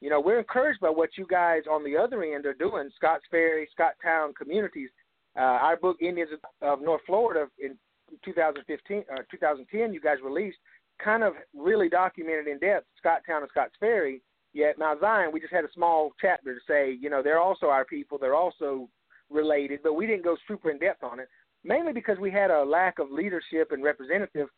S2: you know, we're encouraged by what you guys on the other end are doing, Scotts Ferry, Scott Town communities. Uh, our book, Indians of North Florida, in 2015, uh, 2010, you guys released, kind of really documented in depth Scott Town and Scotts Ferry. Yet Mount Zion, we just had a small chapter to say, you know, they're also our people, they're also related, but we didn't go super in depth on it, mainly because we had a lack of leadership and representative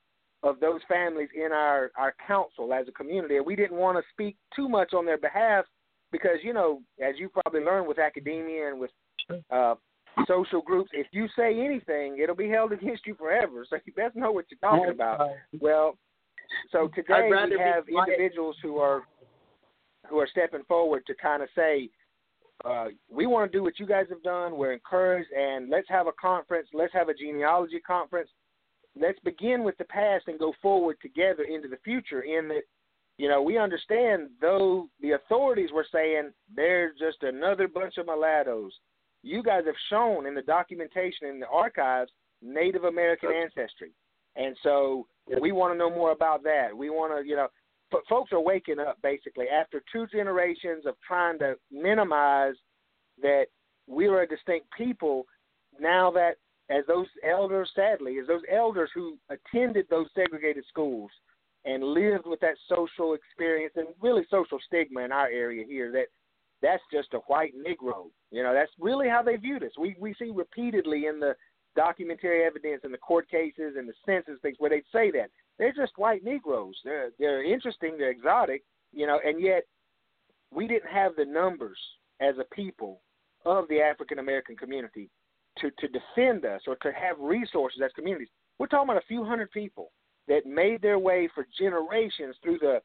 S2: of those families in our our council as a community. And we didn't want to speak too much on their behalf because you know, as you probably learned with academia and with uh, social groups, if you say anything, it'll be held against you forever. So you best know what you're talking about. Well, so today we have individuals who are who are stepping forward to kind of say, uh, we want to do what you guys have done. We're encouraged, and let's have a conference. Let's have a genealogy conference let's begin with the past and go forward together into the future in that you know we understand though the authorities were saying they're just another bunch of mulattoes. You guys have shown in the documentation in the archives native american ancestry. And so we want to know more about that. We want to you know but folks are waking up basically after two generations of trying to minimize that we're a distinct people. Now that as those elders, sadly, as those elders who attended those segregated schools and lived with that social experience and really social stigma in our area here that that's just a white Negro. You know, that's really how they viewed us. We we see repeatedly in the documentary evidence in the court cases and the census things where they'd say that they're just white Negroes. They're they're interesting, they're exotic, you know, and yet we didn't have the numbers as a people of the African American community to, to defend us or to have resources as communities. We're talking about a few hundred people that made their way for generations through the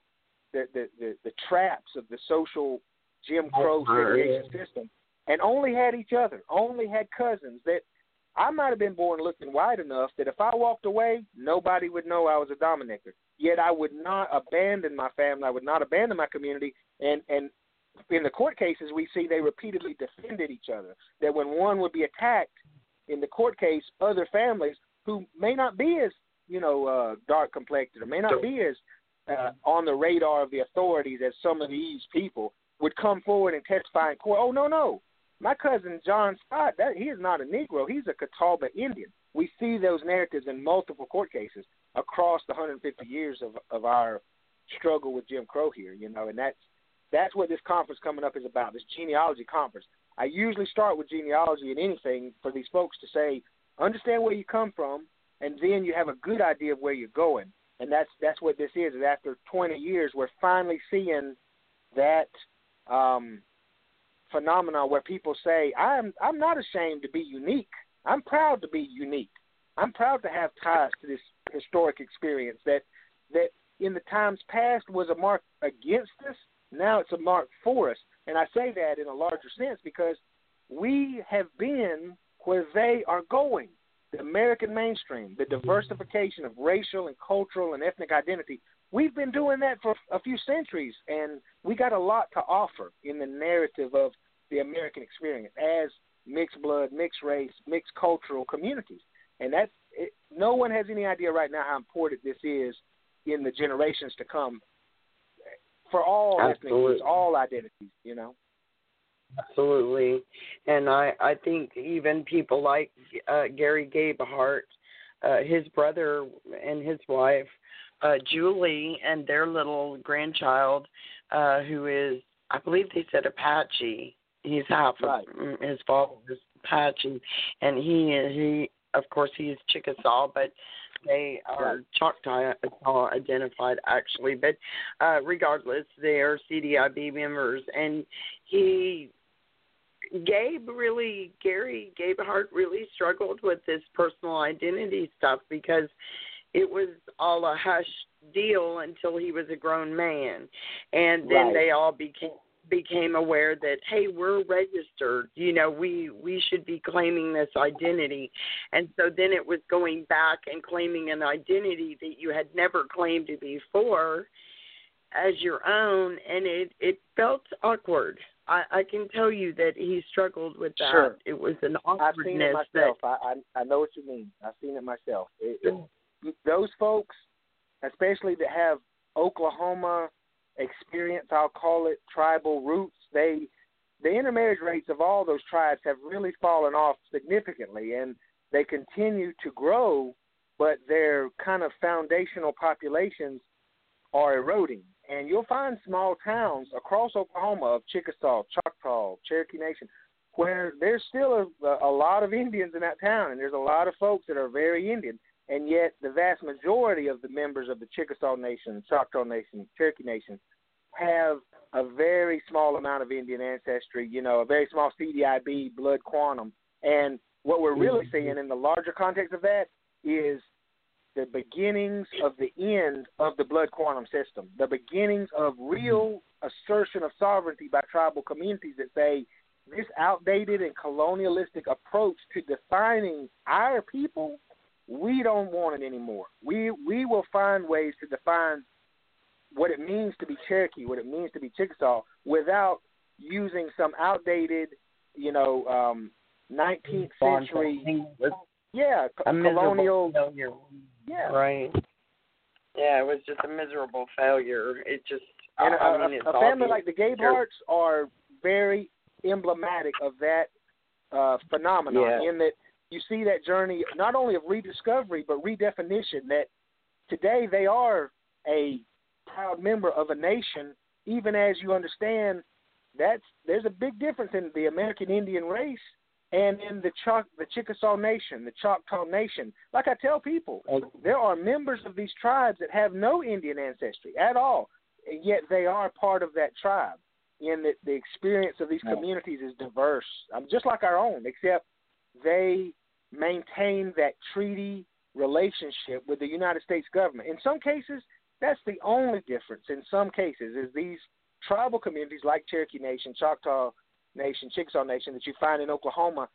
S2: the, the, the, the traps of the social Jim Crow segregation system and only had each other, only had cousins that I might have been born looking white enough that if I walked away, nobody would know I was a Dominicker. Yet I would not abandon my family. I would not abandon my community. And and in the court cases, we see they repeatedly defended each other. That when one would be attacked in the court case, other families who may not be as you know uh, dark complected or may not be as uh, on the radar of the authorities as some of these people would come forward and testify in court. Oh no, no, my cousin John Scott, that he is not a Negro. He's a Catawba Indian. We see those narratives in multiple court cases across the 150 years of of our struggle with Jim Crow here. You know, and that's that's what this conference coming up is about, this genealogy conference. I usually start with genealogy and anything for these folks to say, understand where you come from, and then you have a good idea of where you're going. And that's that's what this is. Is after 20 years, we're finally seeing that um, phenomenon where people say, "I'm I'm not ashamed to be unique. I'm proud to be unique. I'm proud to have ties to this historic experience that that in the times past was a mark against us, now it's a mark for us. And I say that in a larger sense because we have been where they are going. The American mainstream, the mm-hmm. diversification of racial and cultural and ethnic identity, we've been doing that for a few centuries, and we got a lot to offer in the narrative of the American experience as mixed blood, mixed race, mixed cultural communities, and that's it, no one has any idea right now how important this is in the generations to come for all
S1: Absolutely.
S2: ethnicities, all identities. You know.
S1: Absolutely, and I I think even people like uh, Gary Gabehart, uh, his brother and his wife, uh, Julie, and their little grandchild, uh, who is I believe they said Apache. He's half
S2: Right.
S1: of his father is Apache, and he he of course he's Chickasaw, but they are. Choctaw identified actually. But uh, regardless, they are CDIB members, and he Gabe really, Gary Gabehart really struggled with this personal identity stuff because it was all a hush deal until he was a grown man, and then
S2: Right.
S1: they all became became aware that hey we're registered you know we we should be claiming this identity and so then it was going back and claiming an identity that you had never claimed before as your own and it it felt awkward i i can tell you that he struggled with that
S2: Sure.
S1: it was an
S2: I've seen it
S1: awkwardness
S2: myself. I, I I know what you mean. I've seen it myself. It, it, those folks, especially that have Oklahoma experience, I'll call it tribal roots. They the intermarriage rates of all those tribes have really fallen off significantly, and they continue to grow, but their kind of foundational populations are eroding. And you'll find small towns across Oklahoma of Chickasaw, Choctaw, Cherokee Nation, where there's still a, a lot of Indians in that town, and there's a lot of folks that are very Indian, and yet the vast majority of the members of the Chickasaw Nation, Choctaw Nation, Cherokee Nation have a very small amount of Indian ancestry, you know, a very small CDIB blood quantum. And what we're really mm-hmm. seeing in the larger context of that is the beginnings of the end of the blood quantum system, the beginnings of mm-hmm. real assertion of sovereignty by tribal communities that say this outdated and colonialistic approach to defining our people, we don't want it anymore. We we will find ways to define what it means to be Cherokee, what it means to be Chickasaw, without using some outdated, you know, um, 19th century, yeah,
S1: a
S2: colonial,
S1: failure
S2: yeah.
S1: right yeah it was just a miserable failure it just
S2: And
S1: I,
S2: a,
S1: I mean,
S2: a,
S1: it's
S2: a family like the Gabeharts are very emblematic of that uh, phenomenon
S1: Yeah.
S2: in that you see that journey not only of rediscovery but redefinition that today they are a proud member of a nation even as you understand that's there's a big difference in the American Indian race and in the Choc the Chickasaw Nation, the Choctaw Nation. Like I tell people, there are members of these tribes that have no Indian ancestry at all, and yet they are part of that tribe. And that the experience of these communities is diverse, um, just like our own, except they maintain that treaty relationship with the United States government. In some cases, that's the only difference. In some cases, is these tribal communities like Cherokee Nation, Choctaw Nation, Chickasaw Nation that you find in Oklahoma,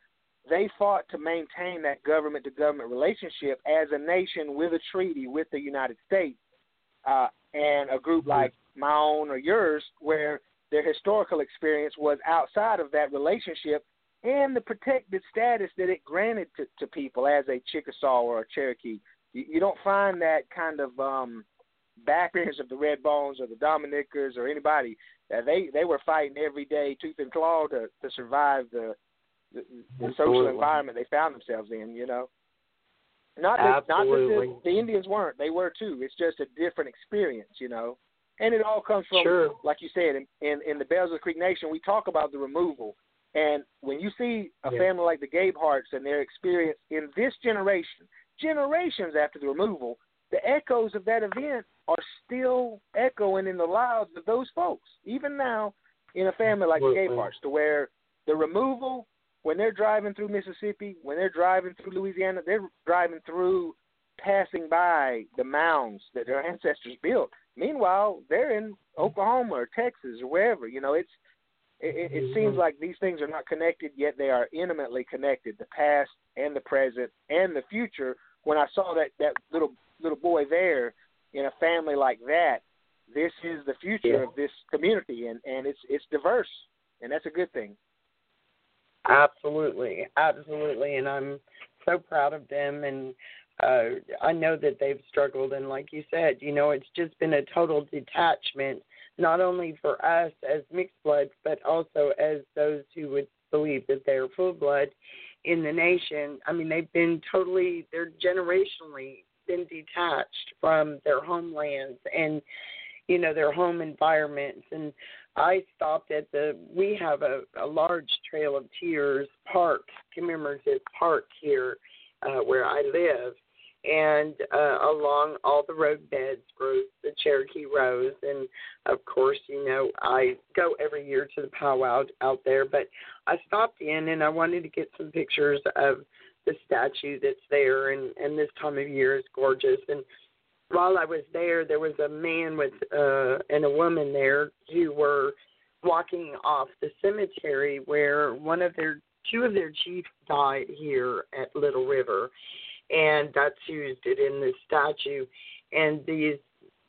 S2: they fought to maintain that government to government relationship as a nation with a treaty with the United States. Uh, and a group like my own or yours, where their historical experience was outside of that relationship and the protected status that it granted to, to people as a Chickasaw or a Cherokee. You, you don't find that kind of um, backers of the Red Bones or the Dominickers or anybody. Uh, they they were fighting every day, tooth and claw, to to survive the the, the social environment they found themselves in. You know, not that not that the, the Indians weren't. They were too. It's just a different experience. You know, and it all comes from,
S1: Sure.
S2: like you said, in in, in the Bells of the Creek Nation, we talk about the removal. And when you see a
S1: Yeah.
S2: family like the Gabe Gabeharts and their experience in this generation, generations after the removal, the echoes of that event are still echoing in the lives of those folks, even now in a family like the
S1: Absolutely.
S2: Gabeharts, to where the removal, when they're driving through Mississippi, when they're driving through Louisiana, they're driving through, passing by the mounds that their ancestors built. Meanwhile, they're in Oklahoma or Texas or wherever. You know, it's it, it, seems like these things are not connected, yet they are intimately connected. The past and the present and the future. When I saw that that little little boy there in a family like that, this is the future
S1: Yeah.
S2: of this community, and and it's it's diverse, and that's a good thing.
S1: Absolutely, absolutely, and I'm so proud of them. And uh, I know that they've struggled, and like you said, you know, it's just been a total detachment, not only for us as mixed blood, but also as those who would believe that they're full blood in the nation. I mean, they've been totally, they're generationally been detached from their homelands and you know their home environments and i stopped at the we have a, a large trail of tears park commemorative park here uh where i live and uh along all the road beds grows the cherokee rose and of course you know i go every year to the powwow out there but i stopped in and i wanted to get some pictures of the statue that's there and and this time of year is gorgeous and while I was there there was a man with uh and a woman there who were walking off the cemetery where one of their two of their chiefs died here at Little River and that's used it in the statue and these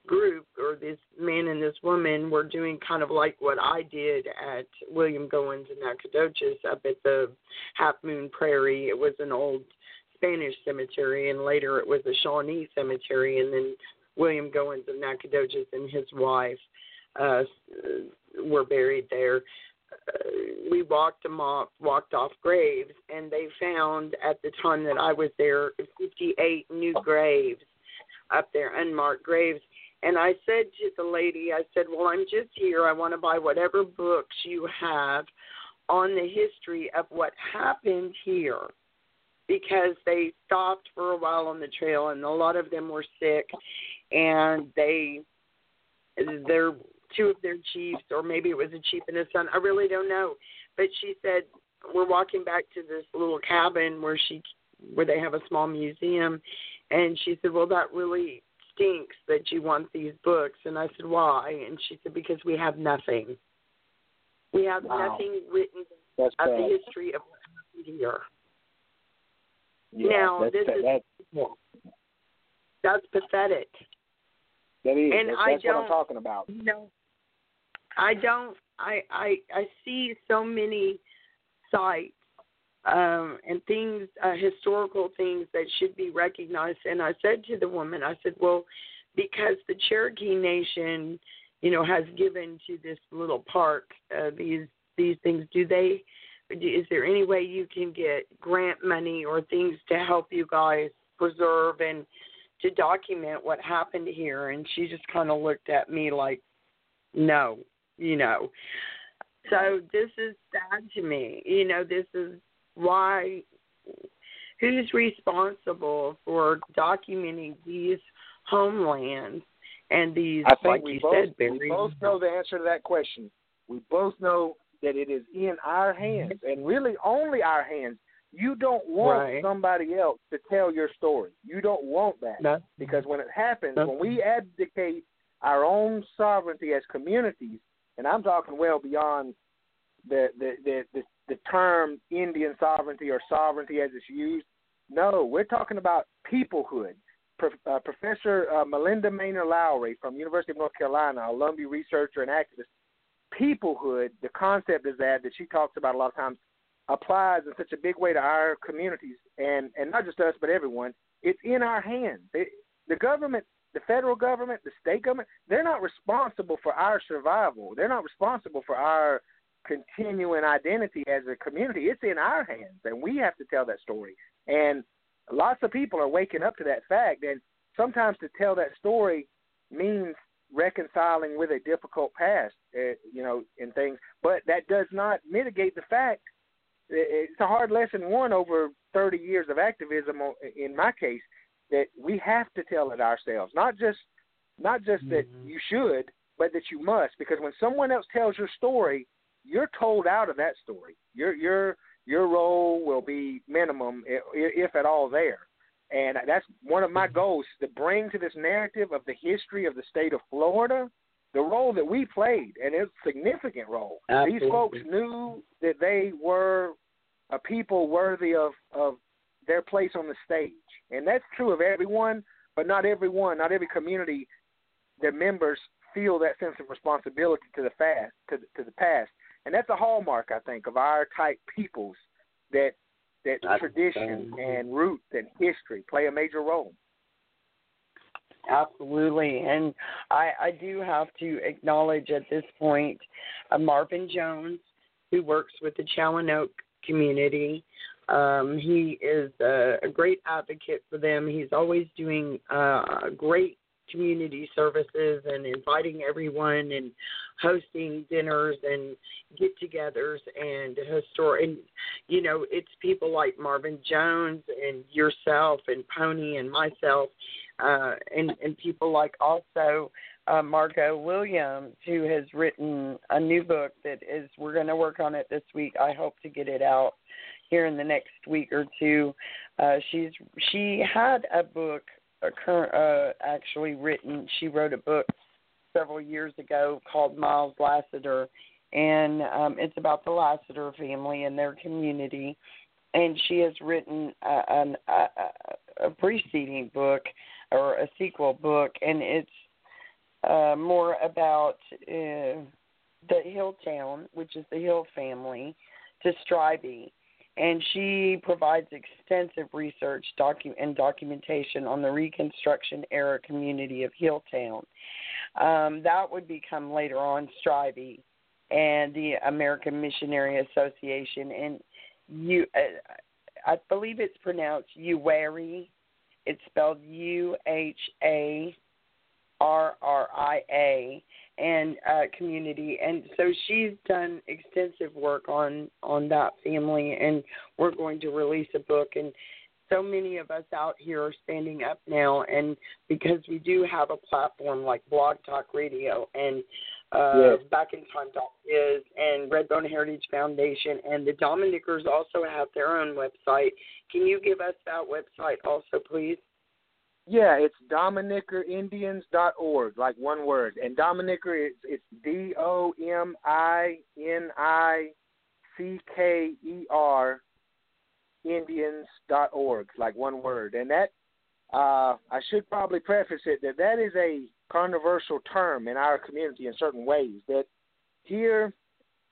S1: group or this man and this woman were doing kind of like what I did at William Goins and Nacogdoches up at the Half Moon Prairie. It was an old Spanish cemetery, and later it was a Shawnee cemetery, and then William Goins of Nacogdoches and his wife uh, were buried there. Uh, we walked them off, walked off graves, and they found at the time that I was there 58 new graves up there, unmarked graves and I said to the lady, I said, Well, I'm just here. I want to buy whatever books you have on the history of what happened here because they stopped for a while on the trail and a lot of them were sick and they their two of their chiefs or maybe it was a chief and his son i really don't know but she said we're walking back to this little cabin where she where they have a small museum and she said well that really stinks that you want these books. And I said, why? And she said, because we have nothing. We have
S2: wow.
S1: nothing written
S2: that's
S1: of
S2: bad.
S1: the history of what happened here.
S2: Yeah,
S1: now,
S2: that's,
S1: this
S2: that,
S1: is that, that's pathetic.
S2: That is.
S1: And
S2: that's,
S1: I
S2: that's what I'm talking about.
S1: Know, I don't. I I I see so many sites um, and things, uh, historical things that should be recognized. And I said to the woman, I said, well, because the Cherokee Nation, you know, has given to this little park uh, these these things. Do they? Is there any way you can get grant money or things to help you guys preserve and to document what happened here? And she just kind of looked at me like, no, you know. So this is sad to me. You know, this is why who's responsible for documenting these homelands and these
S2: I think
S1: like
S2: we
S1: you
S2: both
S1: said
S2: we both know the answer to that question. We both know that it is in our hands, and really only our hands. You don't want
S1: Right.
S2: somebody else to tell your story. You don't want that
S1: No.
S2: because when it happens,
S1: No.
S2: when we abdicate our own sovereignty as communities, and I'm talking well beyond the the the the, the term Indian sovereignty or sovereignty as it's used. No, we're talking about peoplehood. Pro, uh, Professor uh, Malinda Maynor Lowery from University of North Carolina, a Lumbee researcher and activist, peoplehood, the concept is that that she talks about a lot of times, applies in such a big way to our communities and and not just us but everyone. It's in our hands. It, the government, the federal government, the state government, they're not responsible for our survival. They're not responsible for our continuing identity as a community. It's in our hands, and we have to tell that story. And lots of people are waking up to that fact. And sometimes to tell that story means reconciling with a difficult past, uh, you know, and things. But that does not mitigate the fact. It's a hard lesson one over 30 years of activism. In my case, that we have to tell it ourselves, not just not just that
S1: Mhm.
S2: you should, but that you must. Because when someone else tells your story, you're told out of that story. Your your your role will be minimum, if at all, there. And that's one of my goals to bring to this narrative of the history of the state of Florida the role that we played, and it's a significant role.
S1: Absolutely.
S2: These folks knew that they were a people worthy of of their place on the stage, and that's true of everyone, but not everyone, not every community. Their members feel that sense of responsibility to the past, to the, to the past, and that's a hallmark, I think, of our type peoples that that
S1: That's
S2: tradition and roots and history play a major role.
S1: Absolutely, and I, I do have to acknowledge at this point uh, Marvin Jones, who works with the Chowanoke community. Um, he is a, a great advocate for them. He's always doing uh, great community services and inviting everyone and hosting dinners and get-togethers and histor and you know it's people like Marvin Jones and yourself and Pony and myself uh, and and people like also uh, Margot Williams, who has written a new book that is we're going to work on it this week. I hope to get it out here in the next week or two. Uh, she's she had a book, a current uh, actually written. She wrote a book several years ago called Miles Lassiter, and um, it's about the Lassiter family and their community. And she has written a, an, a, a preceding book or a sequel book, and it's uh, more about uh, the Hill town, which is the Hill family, to Strieby. And she provides extensive research docu- and documentation on the Reconstruction era community of Hilltown. Um, that would become later on Strieby and the American Missionary Association. And you, uh, I believe it's pronounced Uwharrie. It's spelled U H A R R I A and uh, community. And so she's done extensive work on on that family, and we're going to release a book. And so many of us out here are standing up now, and because we do have a platform like Blog Talk Radio and uh,
S2: Yes.
S1: Back in Time is and Redbone Heritage Foundation, and the Dominickers also have their own website. Can you give us that website also, please?
S2: Yeah, it's Dominickerindians.org, like one word. And Dominicker, it's, it's D O M I N I C K E R Indians.org, like one word. And that, uh, I should probably preface it that that is a controversial term in our community in certain ways. That here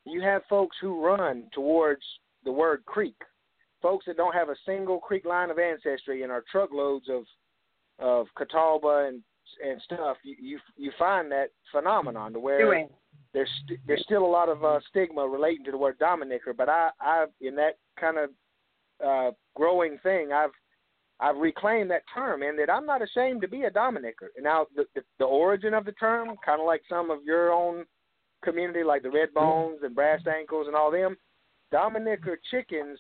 S2: you have folks who run towards the word creek, folks that don't have a single creek line of ancestry and are truckloads of of Catawba and and stuff, you you, you find that phenomenon to where
S1: Doing.
S2: there's st- there's still a lot of uh, stigma relating to the word Dominicker, but I I in that kind of uh, growing thing, I've I've reclaimed that term and that I'm not ashamed to be a Dominicker. And now the the, the origin of the term, kind of like some of your own community, like the Red Bones and Brass Ankles and all them, Dominicker chickens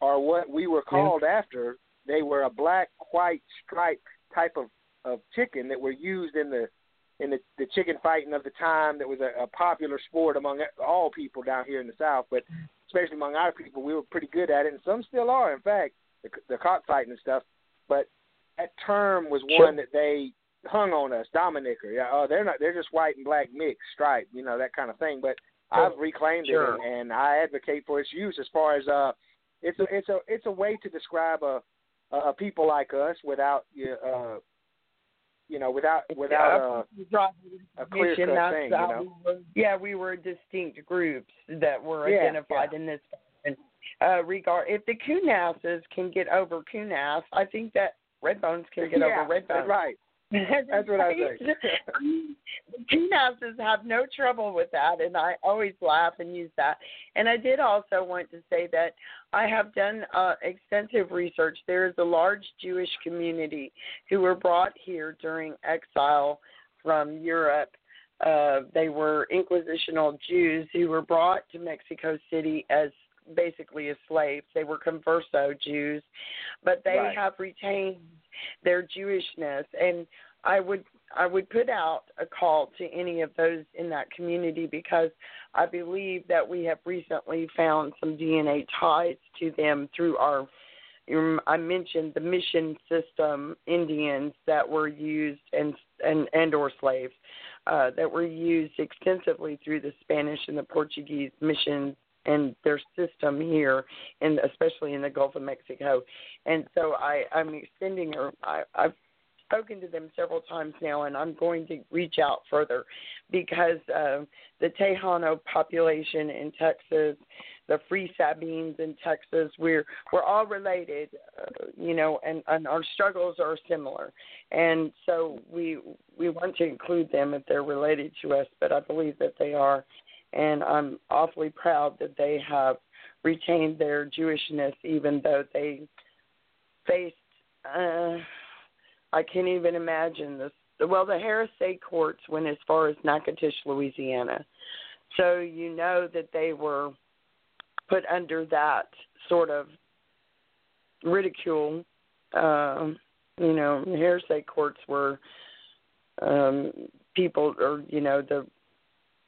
S2: are what we were called after. They were a black, white, stripe type of of chicken that were used in the in the, the chicken fighting of the time. That was a, a popular sport among all people down here in the South, but especially among our people, we were pretty good at it, and some still are. In fact, the, the cockfighting and stuff. But that term was one that they hung on us, Dominicker. Yeah, oh, they're not. They're just white and black mixed, stripe, you know, that kind of thing. But I've reclaimed
S1: Sure.
S2: it, and, and I advocate for its use as far as uh, it's a it's a it's a way to describe a a, a people like us without uh, you know, without without a, a clear cut thing, you know.
S1: we were- yeah, we were distinct groups that were
S2: Yeah,
S1: identified in this. Uh, regard if the Kunasses can get over Kunas, I think that Redbones can get
S2: yeah,
S1: over Redbones.
S2: Right. That's what I think.
S1: the Kunasses have no trouble with that, and I always laugh and use that. And I did also want to say that I have done uh, extensive research. There is a large Jewish community who were brought here during exile from Europe. Uh, they were Inquisitional Jews who were brought to Mexico City as basically as slaves. They were converso Jews, but they
S2: Right.
S1: have retained their Jewishness. And I would I would put out a call to any of those in that community because I believe that we have recently found some DNA ties to them through our. um, I mentioned the mission system Indians that were used and and and or slaves uh, that were used extensively through the Spanish and the Portuguese missions and their system here, and especially in the Gulf of Mexico. And so I, I'm extending, her. I, I've spoken to them several times now, and I'm going to reach out further because uh, the Tejano population in Texas, the Free Sabines in Texas. We're we're all related, uh, you know, and, and our struggles are similar, and so we we want to include them if they're related to us. But I believe that they are, and I'm awfully proud that they have retained their Jewishness, even though they faced. Uh, I can't even imagine this. Well, the Harris State courts went as far as Natchitoches, Louisiana. So you know that they were put under that sort of ridicule. Um, you know, hearsay courts were um, people, or you know, the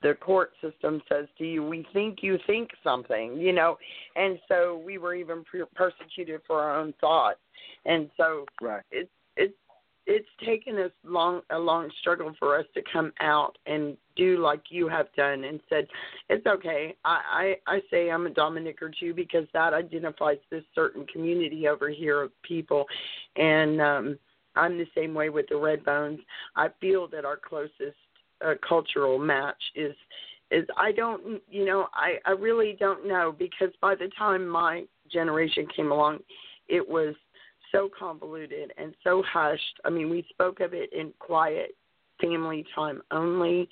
S1: the court system says to you, "We think you think something," you know, and so we were even persecuted for our own thoughts, and so
S2: right.
S1: it's it's it's taken us long a long struggle for us to come out and do like you have done and said it's okay. I i, I say i'm a Dominicker two because that identifies this certain community over here of people. And um i'm the same way with the red bones. I feel that our closest uh, cultural match is is i don't you know i i really don't know because by the time my generation came along it was so convoluted and so hushed. I mean, we spoke of it in quiet family time only.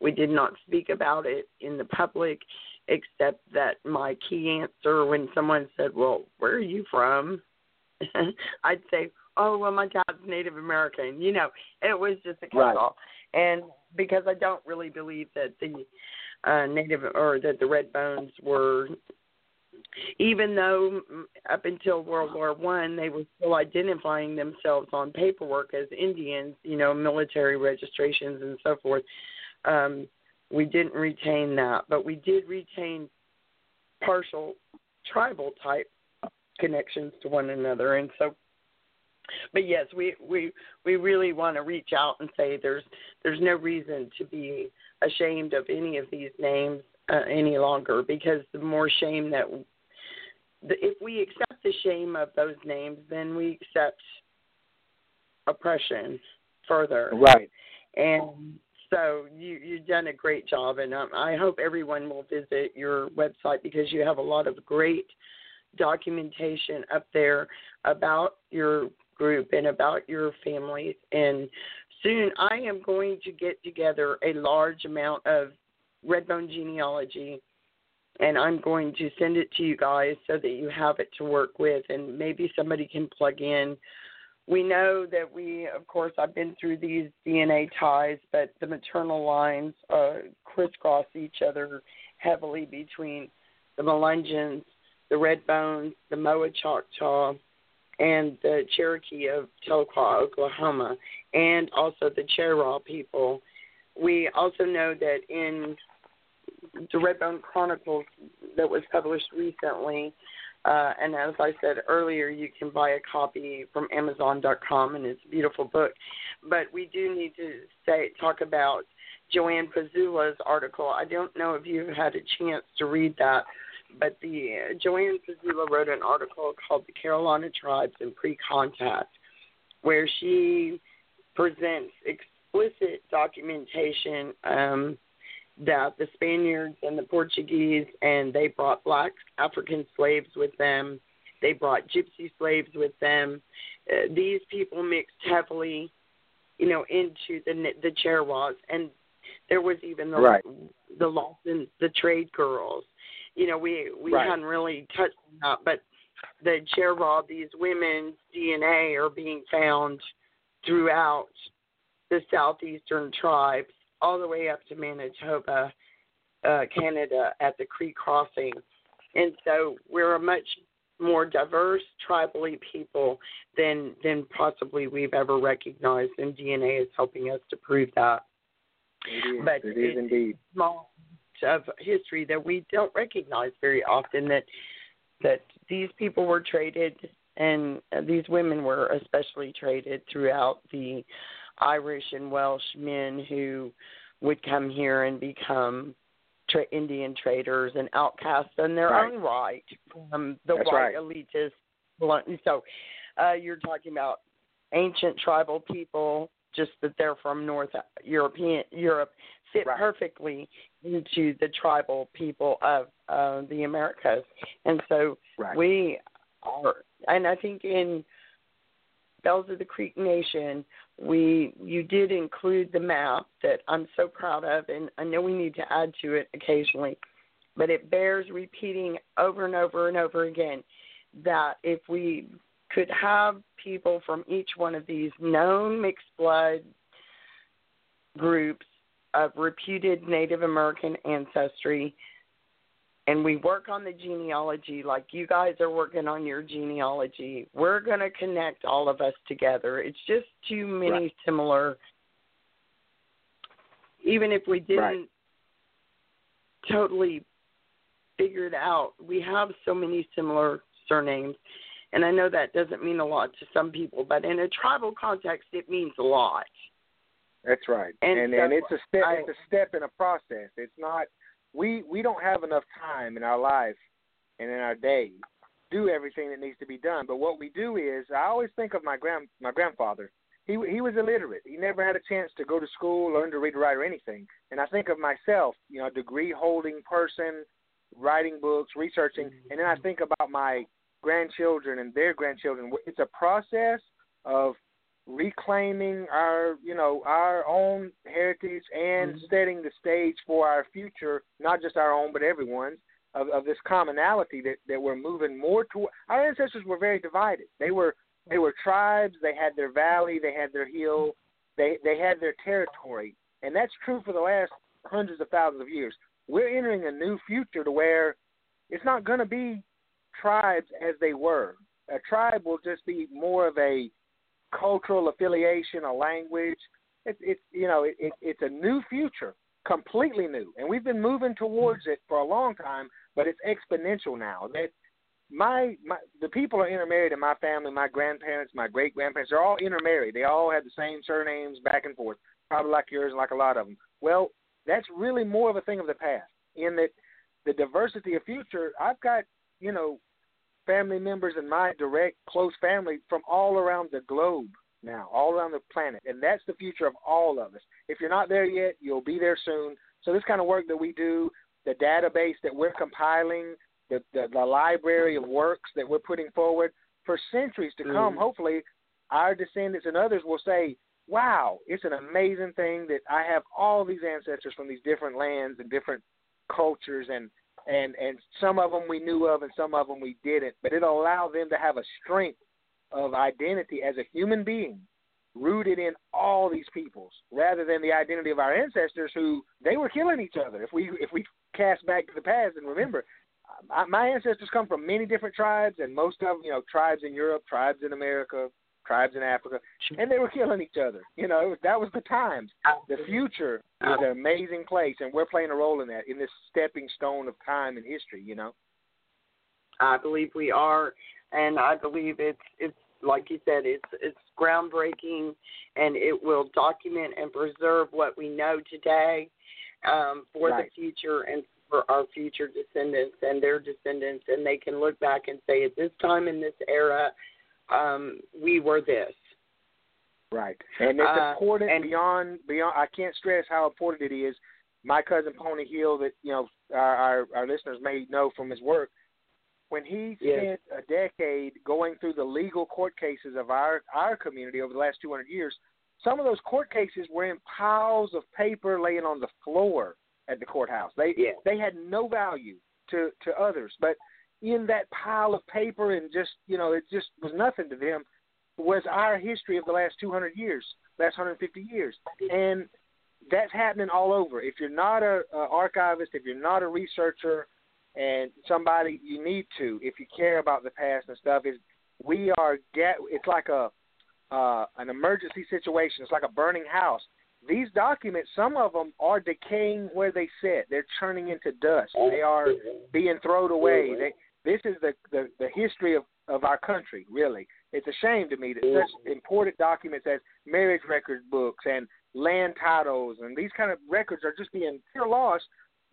S1: We did not speak about it in the public, except that my key answer when someone said, Well, where are you from? I'd say, Oh, well, my dad's Native American. You know, it was just a catch all. Right. And because I don't really believe that the uh, Native or that the Red Bones were even though up until World War One they were still identifying themselves on paperwork as Indians, you know, military registrations and so forth. Um, we didn't retain that, but we did retain partial tribal type connections to one another, and so. But yes, we we we really want to reach out and say there's there's no reason to be ashamed of any of these names uh, any longer because the more shame that if we accept the shame of those names, then we accept oppression further.
S2: Right.
S1: And so you you've done a great job, and um, I hope everyone will visit your website because you have a lot of great documentation up there about your group and about your families. And soon I am going to get together a large amount of Redbone genealogy and I'm going to send it to you guys so that you have it to work with, and maybe somebody can plug in. We know that we, of course, I've been through these DNA ties, but the maternal lines uh, crisscross each other heavily between the Melungeons, the Red Bones, the MOWA Choctaw, and the Cherokee of Tahlequah, Oklahoma, and also the Cherokee people. We also know that in the Redbone Chronicles that was published recently. Uh, and as I said earlier, you can buy a copy from Amazon.com, and it's a beautiful book. But we do need to say talk about Joanne Pezzula's article. I don't know if you've had a chance to read that, but the uh, Joanne Pezzula wrote an article called "The Carolina Tribes in Pre-Contact," where she presents explicit documentation. Um, that the Spaniards and the Portuguese and they brought black African slaves with them. They brought gypsy slaves with them. Uh, these people mixed heavily, you know, into the the Cheraws, and there was even the
S2: right.
S1: the Lawson the trade girls. You know, we we
S2: right.
S1: hadn't really touched on that, but the share of all these women's DNA are being found throughout the southeastern tribes all the way up to Manitoba, uh, Canada, at the Cree Crossing. And so we're a much more diverse tribally people than than possibly we've ever recognized, and DNA is helping us to prove that.
S2: It is,
S1: but
S2: it is indeed
S1: small of history that we don't recognize very often that that these people were traded and these women were especially traded throughout the Irish and Welsh men who would come here and become tra- Indian traders and outcasts in their
S2: right.
S1: own right from the
S2: That's
S1: white
S2: right.
S1: elitists. So uh, you're talking about ancient tribal people, just that they're from North European Europe, fit
S2: right.
S1: perfectly into the tribal people of uh, the Americas, and so
S2: Right.
S1: we are. And I think in Bells of the Creek Nation, we you did include the map that I'm so proud of, and I know we need to add to it occasionally, but it bears repeating over and over and over again that if we could have people from each one of these known mixed blood groups of reputed Native American ancestry, and we work on the genealogy like you guys are working on your genealogy, we're going to connect all of us together. It's just too many
S2: Right.
S1: similar. Even if we didn't
S2: Right.
S1: totally figure it out, we have so many similar surnames. And I know that doesn't mean a lot to some people, but in a tribal context, it means a lot.
S2: That's right.
S1: And
S2: And and, it's a step
S1: I-
S2: it's a step in a process. It's not we we don't have enough time in our life and in our day to do everything that needs to be done. But what we do is I always think of my grand my grandfather. He he was illiterate. He never had a chance to go to school, learn to read or write or anything. And I think of myself, you know, a degree holding person, writing books, researching, mm-hmm. and then I think about my grandchildren and their grandchildren. It's a process of reclaiming our you know our own heritage and
S1: Mhm.
S2: setting the stage for our future not just our own but everyone's of, of this commonality that that we're moving more toward. Our ancestors were very divided. They were they were tribes. They had their valley. They had their hill. They they had their territory. And that's true for the last hundreds of thousands of years. We're entering a new future to where it's not going to be tribes as they were. A tribe will just be more of a cultural affiliation, a language. It's it's you know it, it, it's a new future, completely new, and we've been moving towards it for a long time, but it's exponential now. That my my the people are intermarried in my family. My grandparents, my great grandparents, they're all intermarried. They all had the same surnames back and forth, probably like yours and like a lot of them. Well, that's really more of a thing of the past. In that the diversity of future, I've got you know family members in my direct close family from all around the globe now, all around the planet, and that's the future of all of us. If you're not there yet, you'll be there soon. So this kind of work that we do, the database that we're compiling, the the, the library of works that we're putting forward for centuries to come,
S1: Mhm.
S2: hopefully our descendants and others will say, "Wow, it's an amazing thing that I have all these ancestors from these different lands and different cultures and and and some of them we knew of and some of them we didn't but it allowed them to have a strength of identity as a human being rooted in all these peoples rather than the identity of our ancestors who they were killing each other. If we if we cast back to the past and remember my, ancestors come from many different tribes and most of you know tribes in Europe tribes in America tribes in Africa and they were killing each other you know that was the times the future is an amazing place, and we're playing a role in that in this stepping stone of time and history. You know.
S1: I believe we are, and I believe it's it's like you said, it's it's groundbreaking, and it will document and preserve what we know today um, for
S2: Right.
S1: the future and for our future descendants and their descendants, and they can look back and say, at this time in this era, um, we were this.
S2: Right. And it's
S1: Uh,
S2: important
S1: and-
S2: beyond beyond. I can't stress how important it is. My cousin Pony Hill, that you know our our, our listeners may know from his work, when he
S1: Yes.
S2: spent a decade going through the legal court cases of our our community over the last 200 years, some of those court cases were in piles of paper laying on the floor at the courthouse. They
S1: Yeah.
S2: they had no value to to others, but in that pile of paper and just you know it just was nothing to them was our history of the last 200 years, last 150 years, and that's happening all over. If you're not a, a archivist, if you're not a researcher, and somebody you need to, if you care about the past and stuff, is we are get. It's like a uh, an emergency situation. It's like a burning house. These documents, some of them are decaying where they sit. They're turning into dust. They are being thrown away. They, this is the, the the history of of our country. Really, it's a shame to me that such important documents as marriage record books and land titles and these kind of records are just being pure lost.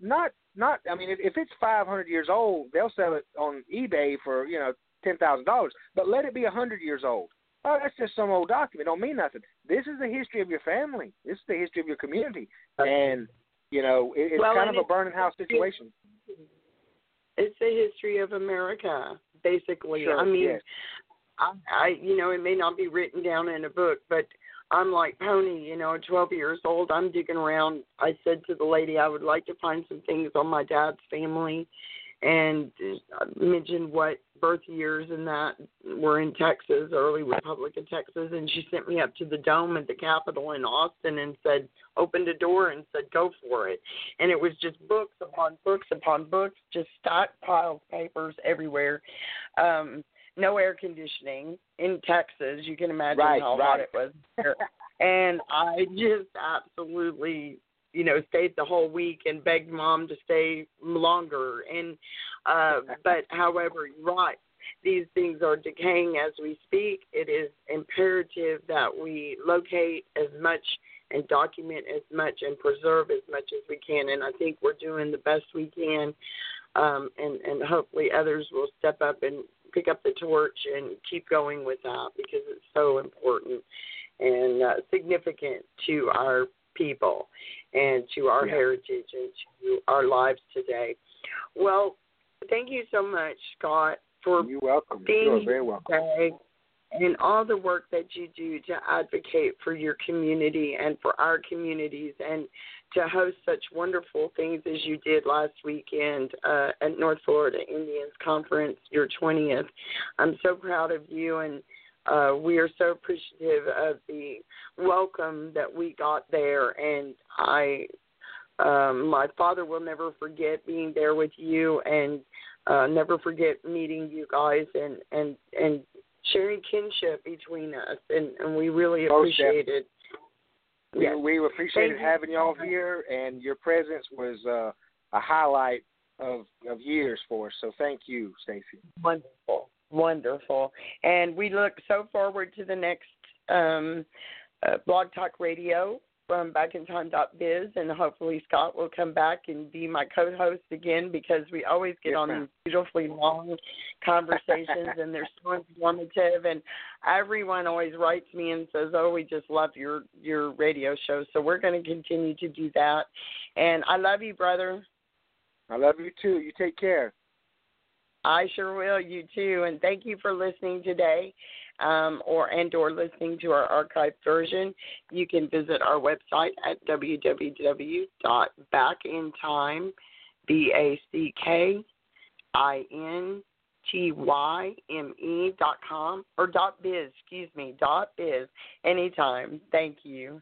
S2: Not not. I mean, if, if it's 500 years old, they'll sell it on eBay for you know ten thousand dollars. But let it be a hundred years old. Oh, that's just some old document. It Don't mean nothing. This is the history of your family. This is the history of your community, and You know, it, it's
S1: Well,
S2: kind of a burning house situation.
S1: It's the history of America, basically.
S2: Sure,
S1: I mean,
S2: yes.
S1: I, I, you know, it may not be written down in a book, but I'm like Pony, you know, 12 years old. I'm digging around. I said to the lady, I would like to find some things on my dad's family, and uh, mentioned what birth years and that were in Texas, early Republic of Texas, and she sent me up to the dome at the Capitol in Austin and said, opened a door and said, go for it. And it was just books upon books upon books, just stockpiled of papers everywhere. Um, no air conditioning in Texas. You can imagine
S2: Right,
S1: how
S2: right.
S1: hot it was there. and I just absolutely, you know, stayed the whole week and begged mom to stay longer. And uh but however, right. These things are decaying as we speak. It is imperative that we locate as much and document as much and preserve as much as we can. And I think we're doing the best we can. Um, and, and hopefully others will step up and pick up the torch and keep going with that because it's so important and uh, significant to our people and to our
S2: Yeah.
S1: heritage and to our lives today. Well, thank you so much, Scott, for
S2: You're welcome.
S1: being
S2: You're
S1: here
S2: very welcome.
S1: today and all the work that you do to advocate for your community and for our communities and to host such wonderful things as you did last weekend uh, at North Florida Indians Conference, your 20th. I'm so proud of you and uh, we are so appreciative of the welcome that we got there and I um, my father will never forget being there with you and uh, never forget meeting you guys and and and sharing kinship between us and and we really appreciate it.
S2: We,
S1: Yes.
S2: we appreciated
S1: Thank
S2: having y'all here, and your presence was uh, a highlight of of years for us. So thank you, Stacy.
S1: Wonderful, wonderful, and we look so forward to the next um, uh, Blog Talk Radio from backintyme.biz, and hopefully Scott will come back and be my co-host again because we always get on these beautifully long conversations, and they're so informative. And everyone always writes me and says, "Oh, we just love your your radio show." So we're going to continue to do that. And I love you, brother.
S2: I love you too. You take care.
S1: I sure will. You too. And thank you for listening today, um, or and or listening to our archived version. You can visit our website at www.backintyme, b a c k i n t y m e dot com or dot biz. Excuse me, dot biz. Anytime. Thank you.